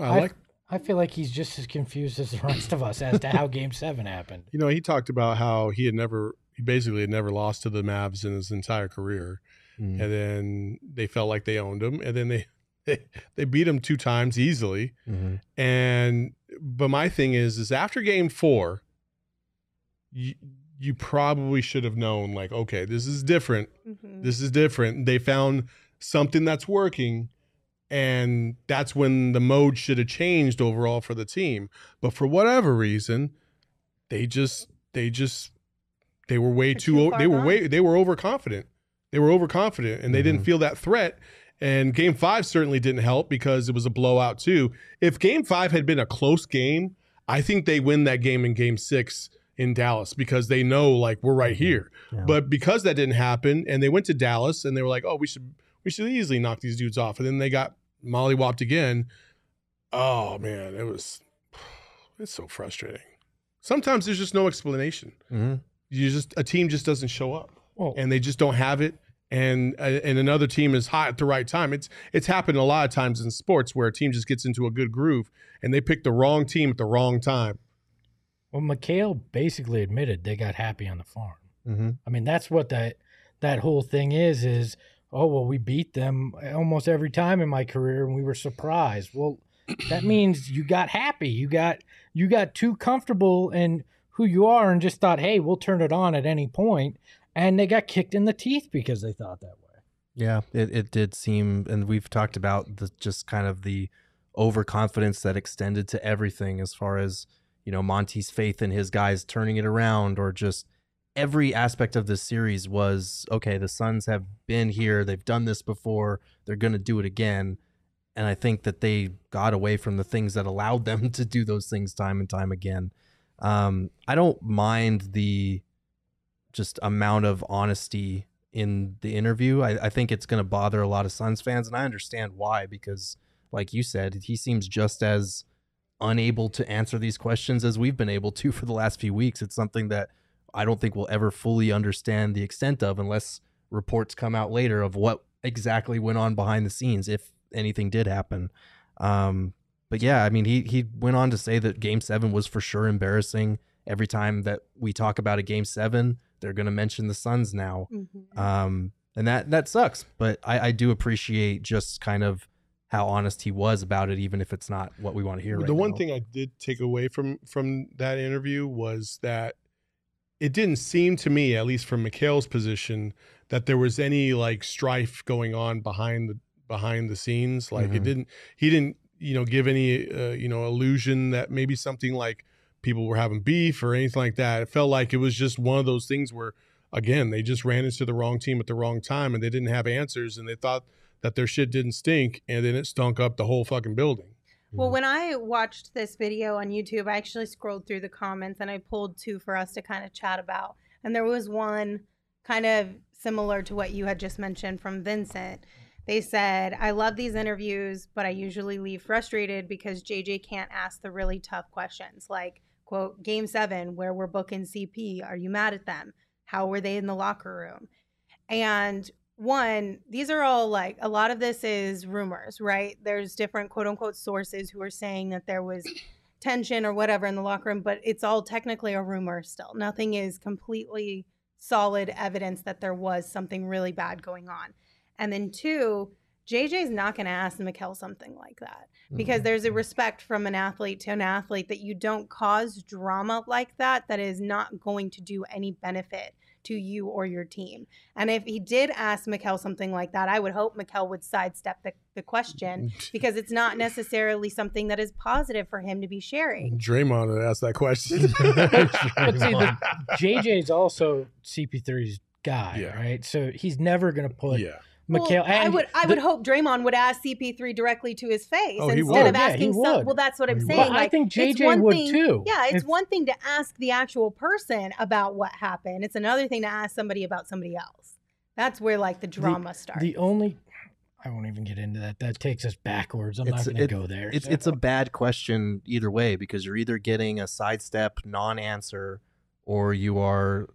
I, like I feel like he's just as confused as the rest of us as to how Game Seven happened. you know he talked about how he had never he basically had never lost to the Mavs in his entire career, Mm. and then they felt like they owned him, and then they they, they beat him two times easily. Mhm. And but my thing is, is after game four, you you probably should have known, like, okay, this is different. Mhm. This is different. They found something that's working, and that's when the mode should have changed overall for the team. But for whatever reason, they just they just they were way too, too o- they were gone. way they were overconfident. They were overconfident and they didn't Mhm. feel that threat. And game five certainly didn't help because it was a blowout too. If game five had been a close game, I think they win that game in game six in Dallas because they know like we're right here. Yeah. But because that didn't happen and they went to Dallas and they were like, oh, we should we should easily knock these dudes off. And then they got mollywopped again. Oh man, it was it's so frustrating. Sometimes there's just no explanation. Mhm. You just a team just doesn't show up Well, and they just don't have it and uh, and another team is hot at the right time it's it's happened a lot of times in sports where a team just gets into a good groove and they pick the wrong team at the wrong time well, Mikal basically admitted they got happy on the farm. Mhm. I mean, that's what that that whole thing is. Is oh well, we beat them almost every time in my career, and we were surprised. Well, that means you got happy. You got you got too comfortable in who you are and just thought, hey, we'll turn it on at any point. And they got kicked in the teeth because they thought that way. Yeah, it, it did seem, and we've talked about the just kind of the overconfidence that extended to everything as far as, you know, Monty's faith in his guys turning it around or just every aspect of this series was okay, the Suns have been here, they've done this before, they're going to do it again. And I think that they got away from the things that allowed them to do those things time and time again. Um, I don't mind the just amount of honesty in the interview. I, I think it's going to bother a lot of Suns fans, and I understand why because, like you said, he seems just as unable to answer these questions as we've been able to for the last few weeks. It's something that I don't think we'll ever fully understand the extent of unless reports come out later of what exactly went on behind the scenes, if anything did happen. Um, but yeah, I mean, he he went on to say that Game Seven was for sure embarrassing. Every time that we talk about a Game Seven, they're going to mention the Suns now, Mhm. um, and that that sucks. But I, I do appreciate just kind of how honest he was about it, even if it's not what we want to hear. the right one now. thing I did take away from from that interview was that it didn't seem to me, at least from Mikal's position, that there was any like strife going on behind the behind the scenes. Like it Mhm. didn't. He didn't, you know, give any uh, you know illusion that maybe something like people were having beef or anything like that. It felt like it was just one of those things where, again, they just ran into the wrong team at the wrong time and they didn't have answers and they thought that their shit didn't stink and then it stunk up the whole fucking building. Well, mm. when I watched this video on YouTube, I actually scrolled through the comments and I pulled two for us to kind of chat about. And there was one kind of similar to what you had just mentioned from Vincent. They said, I love these interviews, but I usually leave frustrated because JJ can't ask the really tough questions like, quote, Game seven, where we're booking CP. Are you mad at them? How were they in the locker room? And one, these are all like a lot of this is rumors, right? There's different quote unquote sources who are saying that there was tension or whatever in the locker room, but it's all technically a rumor still. Nothing is completely solid evidence that there was something really bad going on. And then two, JJ's not going to ask Mikal something like that because mm-hmm. there's a mm-hmm. respect from an athlete to an athlete that you don't cause drama like that that is not going to do any benefit to you or your team. And if he did ask Mikal something like that, I would hope Mikal would sidestep the, the question because it's not necessarily something that is positive for him to be sharing. Draymond had asked that question. But see, the, JJ's also CP3's guy, Yeah. right? So he's never going to put yeah. Mikal. Well, I would I the- would hope Draymond would ask CP3 directly to his face Oh, instead would. of Yeah, he asking some. Well, that's what oh, I'm He saying. But I think it's JJ one would thing- too. Yeah, it's If- one thing to ask the actual person about what happened. It's another thing to ask somebody about somebody else. That's where like the drama starts. The only, I won't even get into that. That takes us backwards. I'm It's- not going to go there. It's so- it's a bad question either way because you're either getting a sidestep non-answer or you are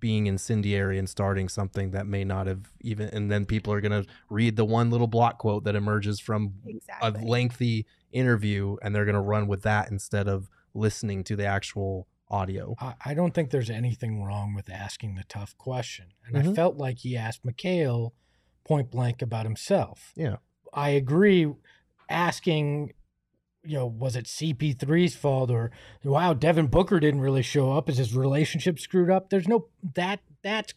being incendiary and starting something that may not have even and then people are going to read the one little block quote that emerges from exactly. a lengthy interview and they're going to run with that instead of listening to the actual audio. I, I don't think there's anything wrong with asking the tough question. And I Mhm. felt like he asked Mikal point blank about himself. Yeah. I agree. Asking, you know, was it CP3's fault or wow, Devin Booker didn't really show up? Is his relationship screwed up? There's no that that's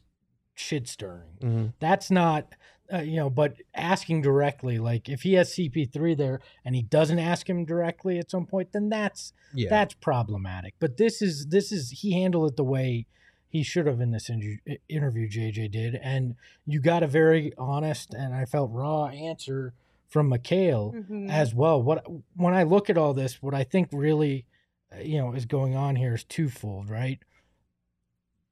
shit stirring. Mhm. That's not, uh, you know, but asking directly, like if he has CP3 there and he doesn't ask him directly at some point, then that's Yeah. that's problematic. But this is this is he handled it the way he should have in this in- interview. JJ did, and you got a very honest and I felt raw answer from Mikal Mhm. as well. What when I look at all this, what I think really, uh, you know, is going on here is twofold, right?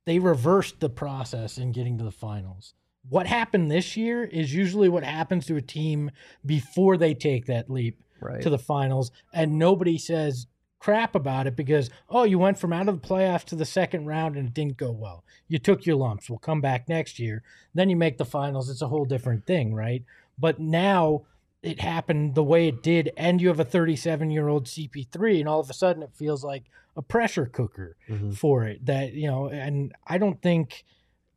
They reversed the process in getting to the finals. What happened this year is usually what happens to a team before they take that leap right. to the finals, and nobody says crap about it because oh, you went from out of the playoffs to the second round and it didn't go well. You took your lumps. We'll come back next year. Then you make the finals. It's a whole different thing, right? But now it happened the way it did, and you have a 37 year old CP3, and all of a sudden it feels like a pressure cooker Mhm. for it. That you know, and I don't think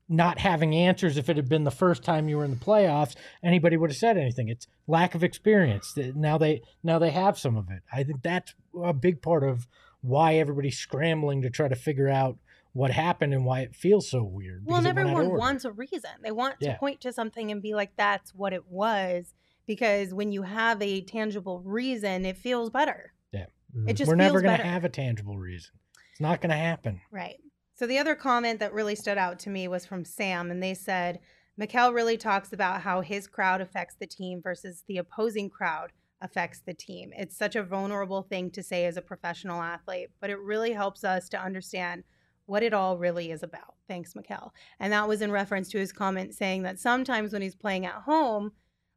not having answers if it had been the first time you were in the playoffs anybody would have said anything it's lack of experience now they now they have some of it i think that's a big part of why everybody's scrambling to try to figure out what happened and why it feels so weird Well, because and it went out of everyone wants a reason. They want to Yeah. point to something and be like, that's what it was. Because when you have a tangible reason, it feels better. yeah It mm-hmm. just we're never going to have a tangible reason it's not going to happen Right. So the other comment that really stood out to me was from Sam, and they said, Mikal really talks about how his crowd affects the team versus the opposing crowd affects the team. It's such a vulnerable thing to say as a professional athlete, but it really helps us to understand what it all really is about. Thanks, Mikal. And that was in reference to his comment saying that sometimes when he's playing at home,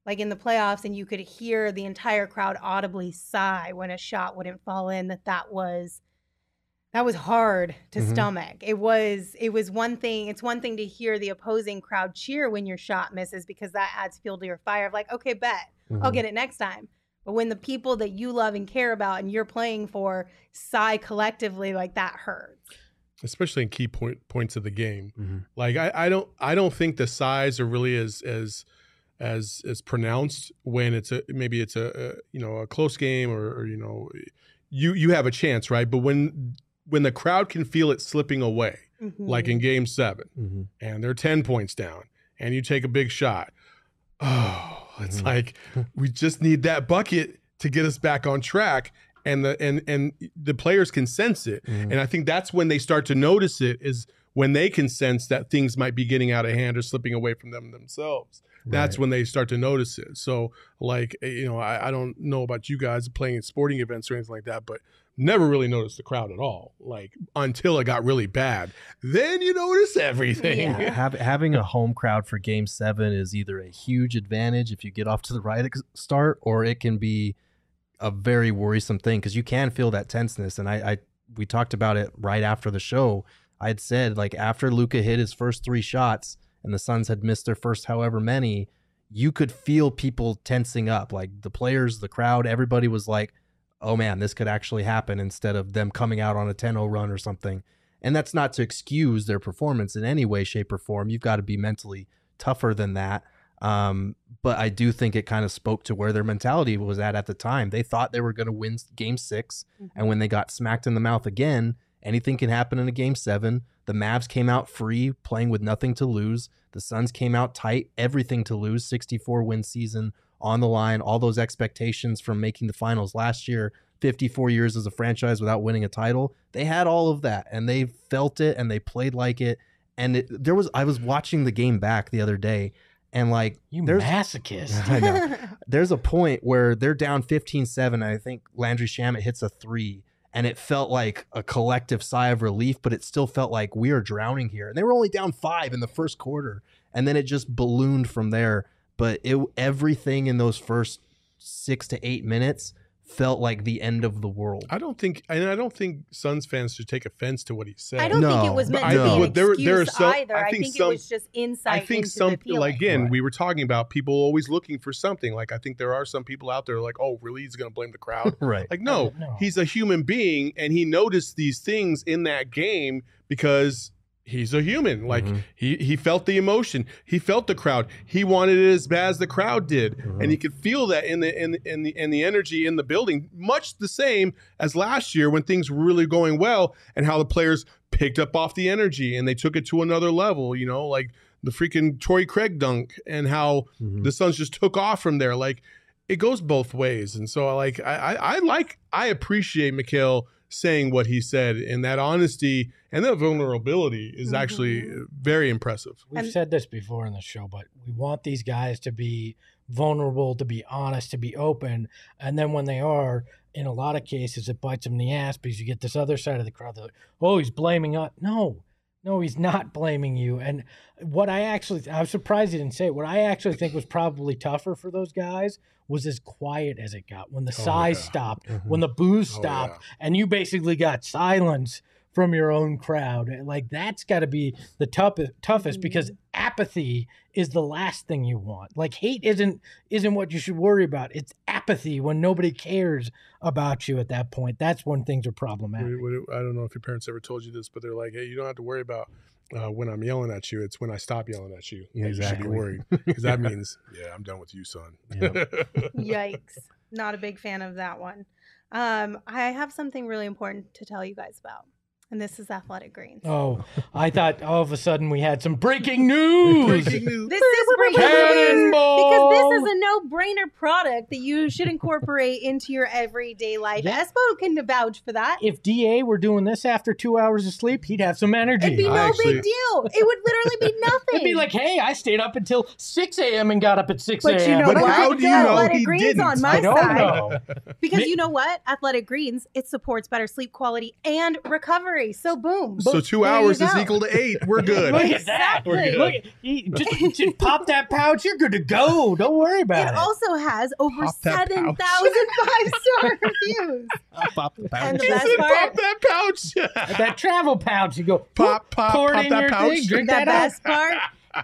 like in the playoffs, and you could hear the entire crowd audibly sigh when a shot wouldn't fall in, that that was that was hard to Mhm. stomach. It was it was one thing. It's one thing to hear the opposing crowd cheer when your shot misses because that adds fuel to your fire of like, okay, bet I'll Mhm. get it next time. But when the people that you love and care about and you're playing for sigh collectively, like that hurts. especially in key point points of the game. Mhm. Like I, I don't I don't think the sighs are really as as as as pronounced when it's a maybe it's a, a you know a close game or, or you know you you have a chance right but when when the crowd can feel it slipping away like Mm-hmm. in game 7 Mhm. and they're 10 points down and you take a big shot oh it's Mhm. like we just need that bucket to get us back on track and the and and the players can sense it Mhm. and i think that's when they start to notice it is when they can sense that things might be getting out of hand or slipping away from them themselves that's Right. when they start to notice it so like eh, you know I, I don't know about you guys playing at sporting events or anything like that but never really noticed the crowd at all like until it got really bad then you notice everything Yeah. Hav- having a home crowd for game seven is either a huge advantage if you get off to the right start, or it can be a very worrisome thing because you can feel that tenseness. And I, I, we talked about it right after the show. I had said like after Luka hit his first three shots and the Suns had missed their first however many, you could feel people tensing up. Like the players, the crowd, everybody was like, "Oh man, this could actually happen," instead of them coming out on a 10-0 run or something. And that's not to excuse their performance in any way, shape, or form. You've got to be mentally tougher than that. Um, but I do think it kind of spoke to where their mentality was at at the time. They thought they were going to win game 6 and when they got smacked in the mouth again, anything can happen in a game seven. The Mavs came out free, playing with nothing to lose. The Suns came out tight, everything to lose. 64 win season on the line. All those expectations from making the finals last year. 54 years as a franchise without winning a title. They had all of that and they felt it and they played like it. And it, there was, I was watching the game back the other day and like, you there's, masochist I know. There's a point where they're down 15-7 I think Landry Shamet hits a 3 and it felt like a collective sigh of relief but it still felt like we are drowning here. And they were only down 5 in the first quarter and then it just ballooned from there, but it everything in those first 6 to 8 minutes felt like the end of the world. I don't think, and I don't think Suns fans should take offense to what he said. I don't think it was meant but to I be think an what there- there are some- either. I I think think, some- it was just insight I think into some the like again, Right. we were talking about people always looking for something. Like I think there are some people out there like, oh, really? He's going to blame the crowd? right. like no, No. he's a human being, and he noticed these things in that game because he's a human. Like Mhm. he he felt the emotion, he felt the crowd, he wanted it as bad as the crowd did, Mhm. and you could feel that in the in the, in the in the energy in the building, much the same as last year when things were really going well, and how the players picked up off the energy and they took it to another level. You know, like the freaking Torrey Craig dunk, and how Mhm. the Suns just took off from there. Like it goes both ways, and so like I I, I like I appreciate Mikal saying what he said, and that honesty and that vulnerability is actually Mhm. very impressive. We've And- said this before in the show, but we want these guys to be vulnerable, to be honest, to be open. And then when they are, in a lot of cases, it bites them in the ass because you get this other side of the crowd. They're like, oh, he's blaming us. No, no, he's not blaming you. And what I actually, I was surprised he didn't say it. What I actually think was probably tougher for those guys was as quiet as it got when the Oh, sighs yeah. stopped, Mhm. when the boos Oh, stopped, and you basically got silence from your own crowd. Like that's got to be the toughest, toughest because apathy is the last thing you want. Like hate isn't isn't what you should worry about. It's apathy when nobody cares about you at that point. That's when things are problematic. What- what- I don't know if your parents ever told you this, but they're like, hey, you don't have to worry about uh, when I'm yelling at you. It's when I stop yelling at you. Yeah, that You should be worried because that means, yeah, I'm done with you, son. Yikes. Not a big fan of that one. Um, I have something really important to tell you guys about, and this is Athletic Greens. Oh, I thought all of a sudden we had some breaking news. Breaking news. This is breaking news because this is a no-brainer product that you should incorporate into your everyday life. Yeah. Espo can vouch for that. If DA were doing this after two hours of sleep, he'd have some energy. It'd be no actually- big deal. It would literally be nothing. It'd be like, hey, I stayed up until 6 a.m. and got up at 6 a.m. But you know But what? how do you know Athletic he Greens didn't? on my I don't side. know. Because you know what? Athletic Greens, it supports better sleep quality and recovery. So boom. So two There hours is equal to eight. We're good. Look at that. Exactly. Look at, you just, just pop that pouch. You're good to go. Don't worry about It it. also has over Pop that pouch. 7,000 five-star reviews. Pop the pouch. And the best part, pop that pouch. that travel pouch, you go Pop, pop, pour it pop in that your pouch. thing, drink the that best up. part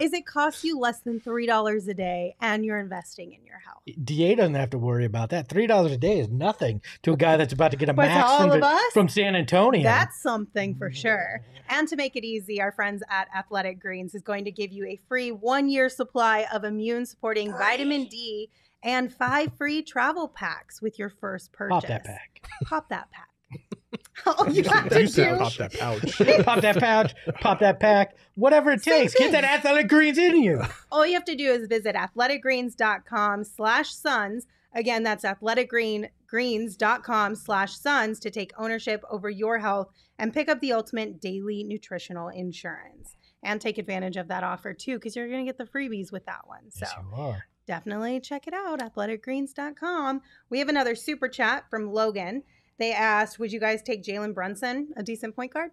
is it costs you less than $3 a day and you're investing in your health. DA doesn't have to worry about that. Three dollars a day is nothing to a guy that's about to get a But max from, of the- us, from San Antonio. That's something for mm. sure. And to make it easy, our friends at Athletic Greens is going to give you a free one year supply of immune supporting vitamin D and five free travel packs with your first purchase. pop that pack. Pop that pack. All you have to said do pop that pouch. pop that pouch. Pop that pack. Whatever it Same takes. Get that athletic greens in you. all you have to do is visit athleticgreens.com slash suns again that's athleticgreens.com slash suns to take ownership over your health and pick up the ultimate daily nutritional insurance and take advantage of that offer too because you're going to get the freebies with that one so Yes, you are. definitely check it out athleticgreens.com we have another super chat from logan they asked would you guys take jalen brunson a decent point guard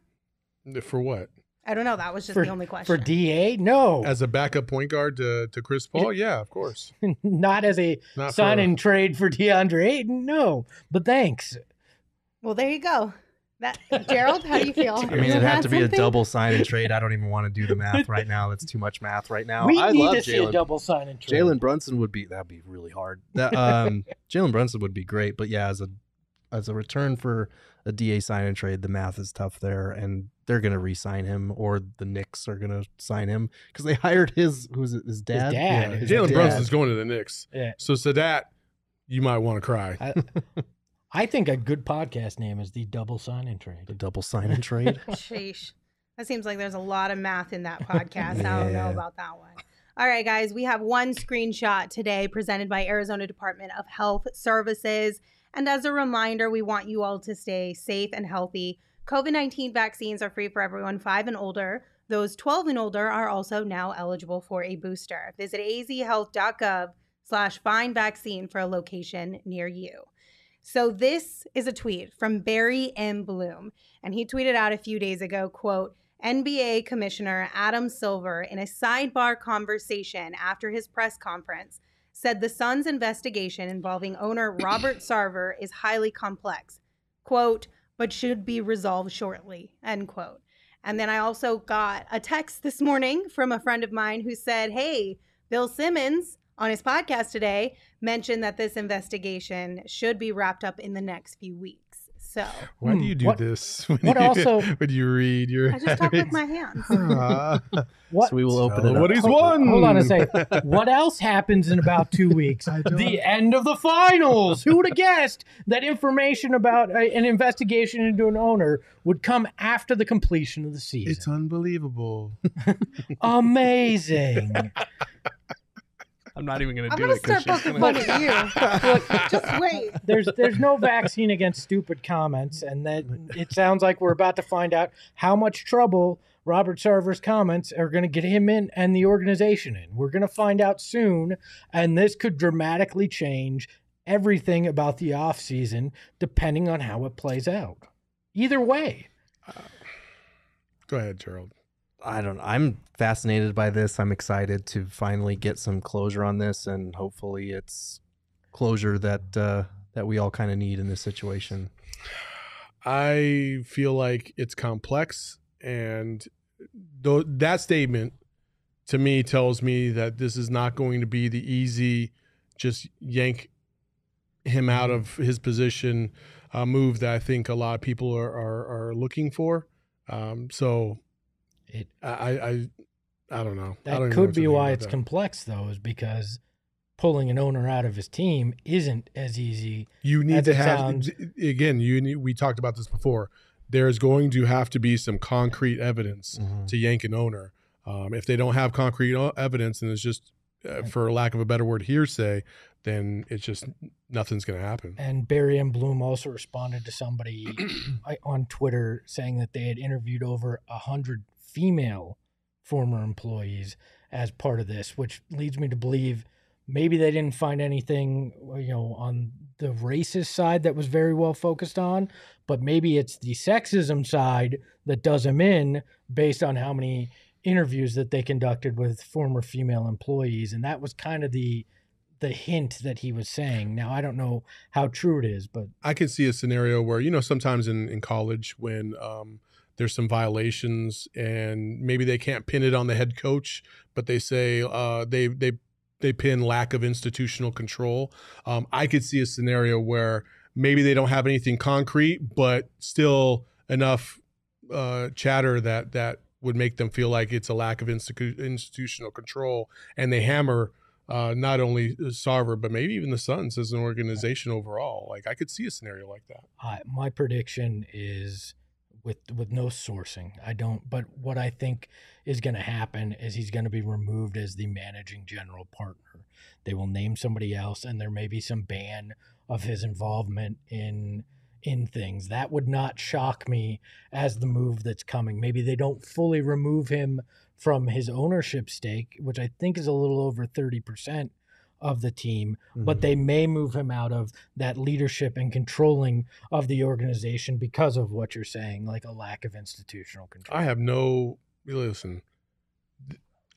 For what? i don't know that was just For, the only question for DA? No. As a backup point guard to, to Chris Paul? Yeah, of course. Not as a Not sign for- and trade for DeAndre Ayton. No. But thanks. well there you go that gerald how do you feel I mean, it'd have had to be a double sign and trade. I don't even want to do the math right now. That's too much math right now. we I need love to see a double sign and trade. Jalen Brunson would be that'd be really hard. That um Jalen Brunson would be great, but yeah, as a as a return for a DA sign and trade, the math is tough there, and they're gonna re-sign him, or the Knicks are gonna sign him because they hired his who's it, his dad. dad. Yeah, his Jalen dad. Brunson's going to the Knicks. Yeah. So Sadat, you might want to cry. I, I think a good podcast name is the double sign and Trade. The double sign and trade. Sheesh. That seems like there's a lot of math in that podcast. I don't know about that one. All right, guys, we have one screenshot today presented by Arizona Department of Health Services. And as a reminder, we want you all to stay safe and healthy. COVID 19 vaccines are free for everyone five and older. Those 12 and older are also now eligible for a booster. Visit azhealth.gov slash find vaccine for a location near you. So this is a tweet from Barry M. Bloom, and he tweeted out a few days ago, quote, NBA Commissioner Adam Silver, in a sidebar conversation after his press conference, said the Suns' investigation involving owner Robert Sarver is highly complex, quote, but should be resolved shortly, end quote. And then I also got a text this morning from a friend of mine who said, hey, Bill Simmons on his podcast today mentioned that this investigation should be wrapped up in the next few weeks. So Why do you do What- this? When what you, also- when you read your? I just talk with my hands. Ah, What? So we will open tell it up. what he's Hold- won. Hold on a second. What else happens in about two weeks? The end of the finals. Who would have guessed that information about a, an investigation into an owner would come after the completion of the season? It's unbelievable. Amazing. I'm not even gonna I'm do gonna it. 'cause start she's poking gonna- fun at you. Just wait. There's there's no vaccine against stupid comments, and that it sounds like we're about to find out how much trouble Robert Sarver's comments are going to get him in and the organization in. We're going to find out soon, and this could dramatically change everything about the off season depending on how it plays out. Either way, uh, Go ahead, Gerald. I don't. I'm fascinated by this. I'm excited to finally get some closure on this, and hopefully, it's closure that uh, that we all kind of need in this situation. I feel like it's complex, and th- that statement to me tells me that this is not going to be the easy, just yank him out of his position uh, move that I think a lot of people are are, are looking for. Um, so It I I I, don't know. That don't could be why it's that. complex though, is because pulling an owner out of his team isn't as easy. You need as to it have sounds. again. You need, we talked about this before. There's going to have to be some concrete evidence Mhm. to yank an owner. Um, if they don't have concrete evidence and it's just, uh, for lack of a better word, hearsay, then it's just nothing's going to happen. And Barry M. Bloom also responded to somebody on Twitter saying that they had interviewed over a hundred female former employees as part of this, which leads me to believe maybe they didn't find anything, you know, on the racist side that was very well focused on, but maybe it's the sexism side that does them in based on how many interviews that they conducted with former female employees, and that was kind of the the hint that he was saying. Now I don't know how true it is, but I could see a scenario where you know sometimes in in college when um, there's some violations and maybe they can't pin it on the head coach, but they say uh, they they they pin lack of institutional control. Um, I could see a scenario where maybe they don't have anything concrete, but still enough uh, chatter that that would make them feel like it's a lack of institu- institutional control, and they hammer uh, not only Sarver but maybe even the Suns as an organization overall. Like I could see a scenario like that. I, my prediction is with with no sourcing. I don't. But what I think is going to happen is he's going to be removed as the managing general partner. They will name somebody else, and there may be some ban of his involvement in in things. That would not shock me as the move that's coming. Maybe they don't fully remove him from his ownership stake, which I think is a little over thirty percent of the team, but Mhm. they may move him out of that leadership and controlling of the organization because of what you're saying, like a lack of institutional control. I have no listen.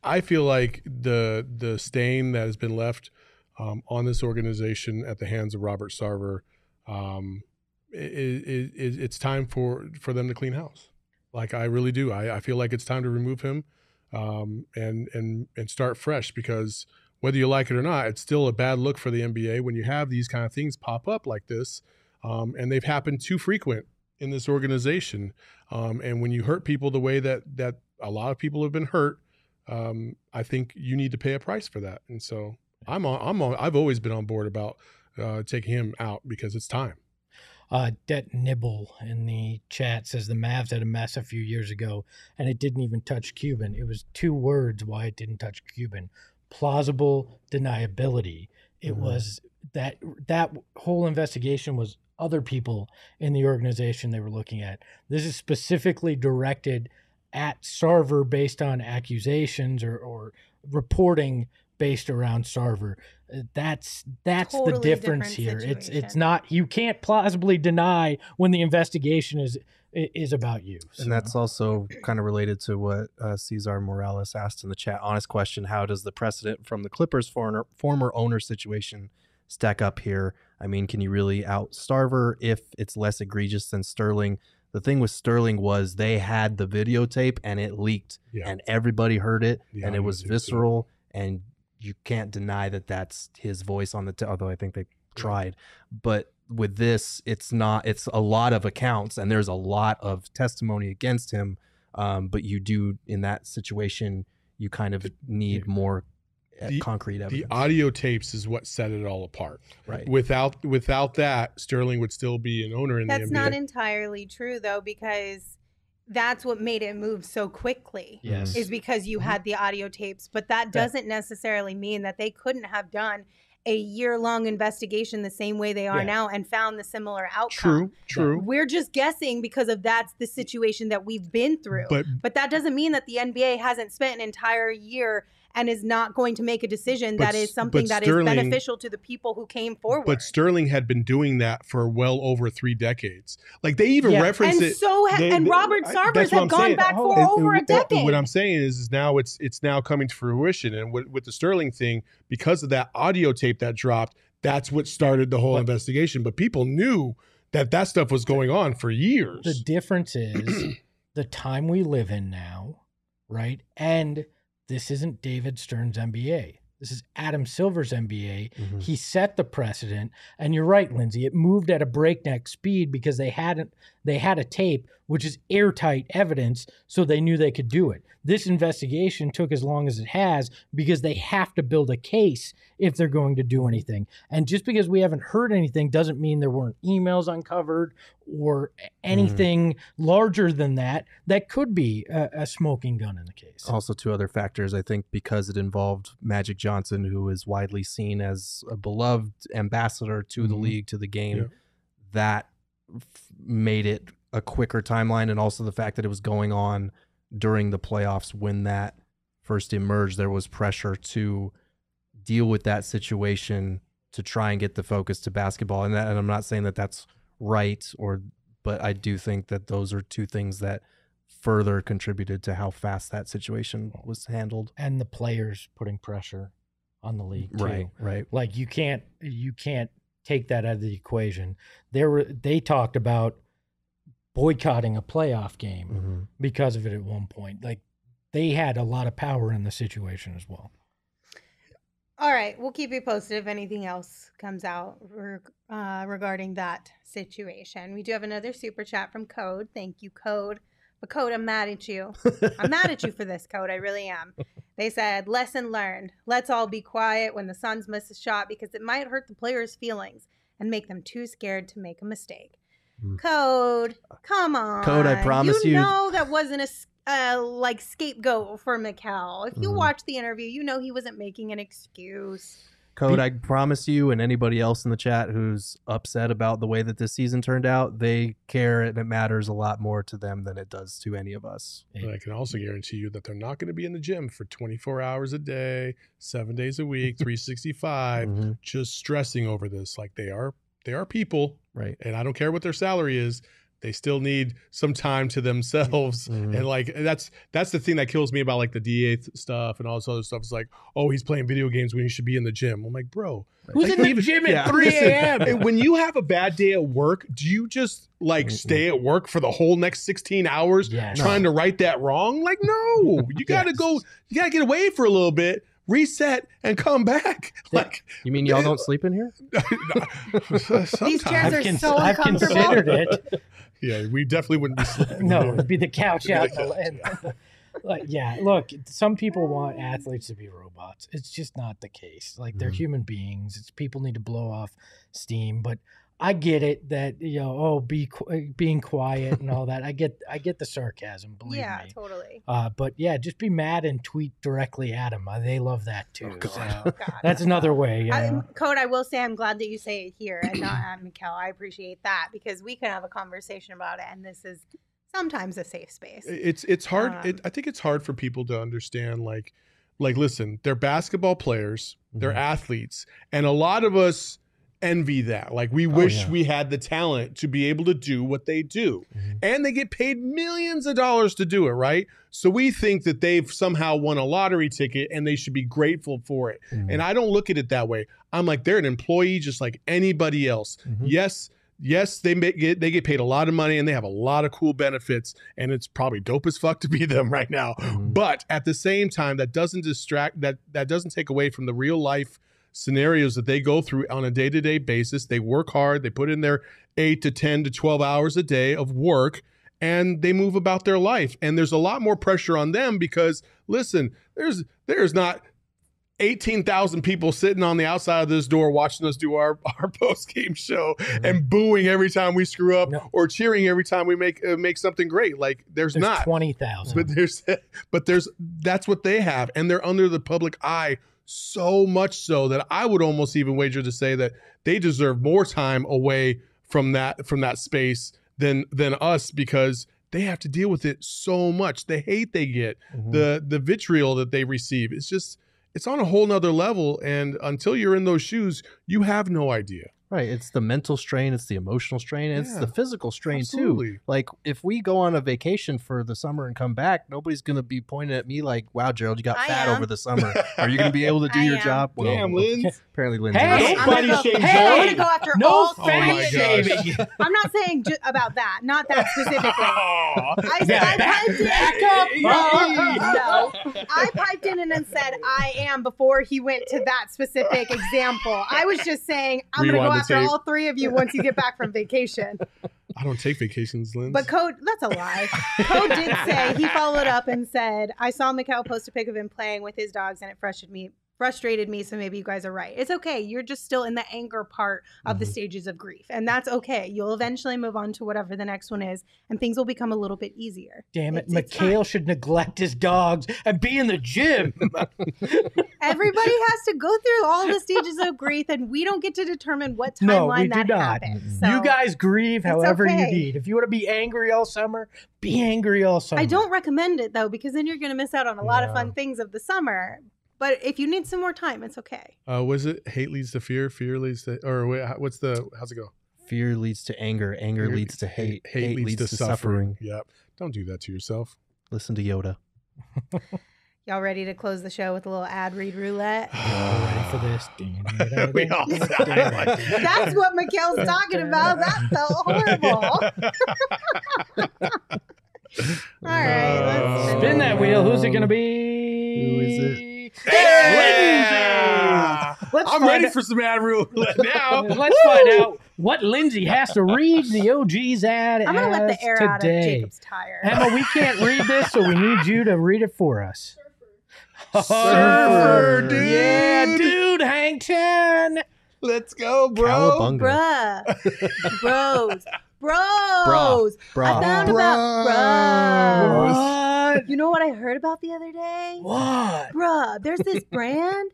I feel like the the stain that has been left um, on this organization at the hands of Robert Sarver, um, it, it, it's time for for them to clean house. Like I really do. I, I feel like it's time to remove him um, and and and start fresh because whether you like it or not, it's still a bad look for the NBA when you have these kind of things pop up like this, um, and they've happened too frequent in this organization. Um, and when you hurt people the way that that a lot of people have been hurt, um, I think you need to pay a price for that. And so I'm on. I'm on. I've always been on board about uh, taking him out because it's time. Uh, Det Nibble in the chat says the Mavs had a mess a few years ago, and it didn't even touch Cuban. It was two words why it didn't touch Cuban: plausible deniability. It Mhm. was that that whole investigation was other people in the organization they were looking at. This is specifically directed at Sarver based on accusations or, or reporting based around Sarver. Uh, That's that's the difference different here. It's it's not you can't plausibly deny when the investigation is is about you. And that's also kind of related to what uh, Cesar Morales asked in the chat. Honest question: How does the precedent from the Clippers former former owner situation stack up here? I mean, can you really out Sarver if it's less egregious than Sterling? The thing with Sterling was they had the videotape and it leaked, Yeah. and everybody heard it, The and it was audio tape, too. visceral, and you can't deny that that's his voice on the. T- although I think they tried, but with this, it's not. It's a lot of accounts, and there's a lot of testimony against him. Um, but you do in that situation, you kind of need more uh, The- concrete evidence. The audio tapes is what set it all apart. right. Without without that, Sterling would still be an owner in That's the NBA. not entirely true though, because that's what made it move so quickly. yes. Is because you mm-hmm. had the audio tapes, but that doesn't necessarily mean that they couldn't have done a year long investigation the same way they are Yeah. now and found the similar outcome. true, true. We're just guessing because of that's the situation that we've been through. But But that doesn't mean that the NBA hasn't spent an entire year and is not going to make a decision But that S- is something but that is Sterling- beneficial to the people who came forward. but Sterling had been doing that for well over three decades. Like they even Yeah. reference and it. so ha- they- and Robert I- Sarvers that's have I'm gone saying. back for And- over a decade. What I'm saying is, is now it's it's now coming to fruition, and with, with the Sterling thing, because of that audio tape that dropped, that's what started the whole But- investigation. But people knew that that stuff was going on for years. The difference is the time we live in now, right? And this isn't David Stern's NBA. This is Adam Silver's NBA. Mhm. He set the precedent, and you're right, Lindsay. It moved at a breakneck speed because they hadn't they had a tape which is airtight evidence, so they knew they could do it. This investigation took as long as it has because they have to build a case if they're going to do anything. And just because we haven't heard anything doesn't mean there weren't emails uncovered or anything larger than that that could be a, a smoking gun in the case. Also, two other factors. I think because it involved Magic Johnson, who is widely seen as a beloved ambassador to the Mhm. league, to the game, Yeah. that made it a quicker timeline. And also the fact that it was going on during the playoffs when that first emerged, there was pressure to deal with that situation to try and get the focus to basketball. And, that, and I'm not saying that that's right or, but I do think that those are two things that further contributed to how fast that situation was handled. and the players putting pressure on the league too. Right, right. Like you can't you can't take that out of the equation. There were they talked about boycotting a playoff game Mm-hmm. because of it at one point. Like they had a lot of power in the situation as well. All right, we'll keep you posted if anything else comes out reg- uh, regarding that situation. We do have another super chat from Code. Thank you, Code. But Code, I'm mad at you. I'm mad at you for this, Code. I really am. They said, lesson learned. Let's all be quiet when the Suns miss a shot because it might hurt the players' feelings and make them too scared to make a mistake. Hmm. Code, come on. Code, I promise you- You know that wasn't a uh, like scapegoat for Mikal. If you Mhm. watch the interview, you know he wasn't making an excuse. Code, I promise you, and anybody else in the chat who's upset about the way that this season turned out, they care and it matters a lot more to them than it does to any of us. But I can also guarantee you that they're not going to be in the gym for 24 hours a day, seven days a week, 365, Mhm. just stressing over this. Like they are, they are people, Right. and I don't care what their salary is. They still need some time to themselves, Mhm. and like that's that's the thing that kills me about like the DA th- stuff and all this other stuff. It's like, oh, he's playing video games when he should be in the gym. I'm like, bro, Who's like, in the gym at yeah. 3 a.m.? When you have a bad day at work, do you just like stay at work for the whole next 16 hours Yes. trying to right that wrong? Like, no, you got to Yes. go, you got to get away for a little bit, reset, and come back. Like, You mean y'all don't sleep in here? These chairs are I've, cons- so I've uncomfortable. considered it. yeah, we definitely wouldn't be sleeping. no, it'd be the couch out. the and- and- like, yeah, look, some people want athletes to be robots. It's just not the case. Like they're Mhm. human beings. It's people need to blow off steam. But I get it that you know, oh, be qu- being quiet and all that. I get, I get the sarcasm. Believe Yeah, me. Yeah, totally. Uh, but yeah, just be mad and tweet directly at them. Uh, they love that too. God. So God. that's another way. You know? Code, I will say I'm glad that you say it here and not at Mikal. I appreciate that because we can have a conversation about it, and this is sometimes a safe space. it's it's hard it, Um, i think it's hard for people to understand like like listen they're basketball players they're Mhm. athletes and a lot of us envy that like we wish yeah. we had the talent to be able to do what they do Mhm. and they get paid millions of dollars to do it right so we think that they've somehow won a lottery ticket and they should be grateful for it Mhm. and i don't look at it that way i'm like they're an employee just like anybody else Mhm. yes yes they make, get they get paid a lot of money and they have a lot of cool benefits and it's probably dope as fuck to be them right now Mhm. but at the same time that doesn't distract that that doesn't take away from the real life scenarios that they go through on a day-to-day basis they work hard they put in their 8 to 10 to 12 hours a day of work and they move about their life and there's a lot more pressure on them because listen there's there's not 18,000 people sitting on the outside of this door watching us do our, our post game show and booing every time we screw up No. or cheering every time we make uh, make something great. Like there's, There's not. twenty thousand. But there's but there's that's what they have and they're under the public eye so much so that I would almost even wager to say that they deserve more time away from that from that space than than us because they have to deal with it so much. The hate they get, Mhm. the the vitriol that they receive. It's just it's on a whole nother level. And until you're in those shoes, you have no idea. Right. It's the mental strain, it's the emotional strain, and it's the physical strain absolutely. too. Like if we go on a vacation for the summer and come back, nobody's gonna be pointing at me like, "Wow, Gerald, you got I fat am. over the summer. Are you gonna be able to do I your am. job?" Damn, Lynn. Apparently, Lynn's Hey! not. Don't I'm gonna go, hey, I'm gonna go after No all Oh fat shaming. I'm not saying ju- about that, not that specifically. I, Yeah, I back- piped in. up, No, no. I piped in and then said I am before he went to that specific example. I was just saying I'm Rewind gonna the go after all three of you once you get back from vacation. I don't take vacations, Lynn. But Code, that's a lie. Code did say he followed up and said, "I saw Mikal post a pic of him playing with his dogs, and it frustrated me. Frustrated me. So maybe you guys are right. It's okay. You're just still in the anger part of the Mhm. stages of grief, and that's okay. You'll eventually move on to whatever the next one is, and things will become a little bit easier. Damn it, It's- it's Mikal should neglect his dogs and be in the gym. Everybody has to go through all the stages of grief, and we don't get to determine what timeline no, we do that not. happens. You guys grieve It's however you need. If you want to be angry all summer, be angry all summer. I don't recommend it though, because then you're going to miss out on a lot of fun things of the summer. But if you need some more time, it's okay. uh, was it hate leads to fear? Fear leads to, or wait, what's the? How's it go? Fear leads to anger. Anger Fear- leads to hate. Hate, leads, to, suffering. Yep. Don't do that to yourself. Listen to Yoda. Y'all ready to close the show with a little ad read roulette? ready for this. We all sound like That's what Mikal's talking about. That's so horrible. All right, let's Uh, Spin that wheel. Who's it going to be? Who is it? Yeah! Let's I'm ready out- for some ad roulette now. Let's find out what Lindsay has to read the OG's ad. I'm gonna let the air today. out of Jacob's tire. Emma, we can't read this, so we need you to read it for us. Surfer, dude. Yeah, dude, hang 10. Let's go, bro. Cowabunga. Bruh. Bros. Bros. Bra. I found about Bros. What? You know what I heard about the other day? What? Bruh, there's this brand.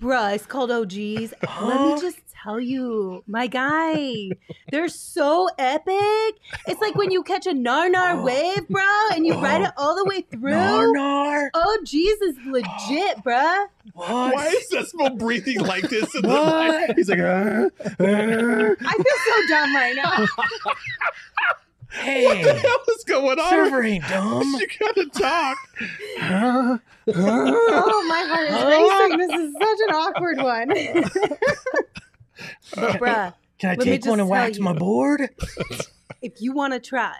Bruh, it's called Ogeez. Let me just tell you, my guy, they're so epic. It's like when you catch a nar nar wave, bruh, and you ride it all the way through. Nar, nar. Ogeez is legit, bruh. What? Why is Desmo breathing like this? In the What? mic? He's like, uh, uh. I feel so dumb right now. Hey, what the hell is going on? server ain't dumb. You gotta talk. huh? Oh, my heart is racing. This is such an awkward one. Bruh, Can I Let me take one just and wax tell my board? if you want to try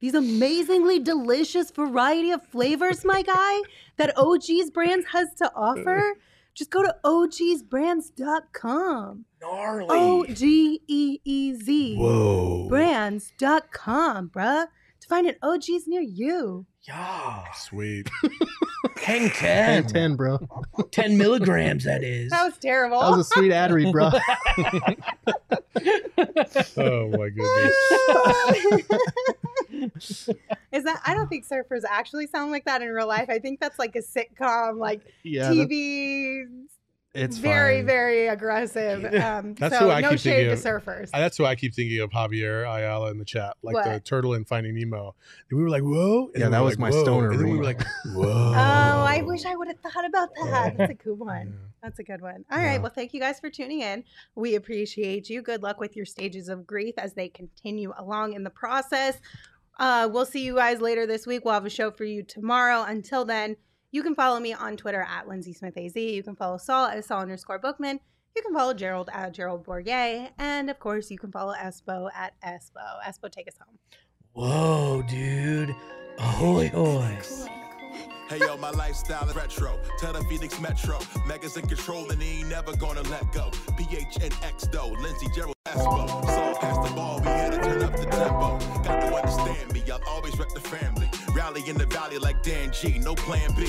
these amazingly delicious variety of flavors, my guy, that OG's Brands has to offer, just go to ogeezbrands.com. Gnarly. O G E E Z. Whoa. Brands.com, bruh, to find an OG's near you. Yeah. Sweet. Hang 10. Hang 10, bro. 10 milligrams, that is. That was terrible. That was a sweet ad read, bro. Oh my goodness. Is that? I don't think surfers actually sound like that in real life. I think that's like a sitcom, like Yeah, that- TV. It's very, fine. very aggressive. Um, That's so who I no keep shade thinking to of. surfers. Uh, That's who I keep thinking of Javier Ayala in the chat, like the turtle in Finding Nemo. And we were like, "Whoa!" And Yeah, then we that was like, my "Whoa." stoner And then we were like, "Whoa!" Oh, I wish I would have thought about that. That's a cool one. That's a good one. All right. Yeah. Well, thank you guys for tuning in. We appreciate you. Good luck with your stages of grief as they continue along in the process. Uh, we'll see you guys later this week. We'll have a show for you tomorrow. Until then, you can follow me on Twitter at Lindsay Smith AZ. You can follow Saul at Saul underscore Bookman. You can follow Gerald at Gerald Bourguet. And of course, you can follow Espo at Espo. Espo, take us home. Whoa, dude. Ahoy, hoy. Hey yo, my lifestyle is retro. Tell the Phoenix Metro. Megas in control and he ain't never gonna let go. PHNX though, Lindsey Gerald Espo. Saw past the ball, we had to turn up the tempo. Got to understand me, I'll always rep the family. Rally in the valley like Dan G, no plan B.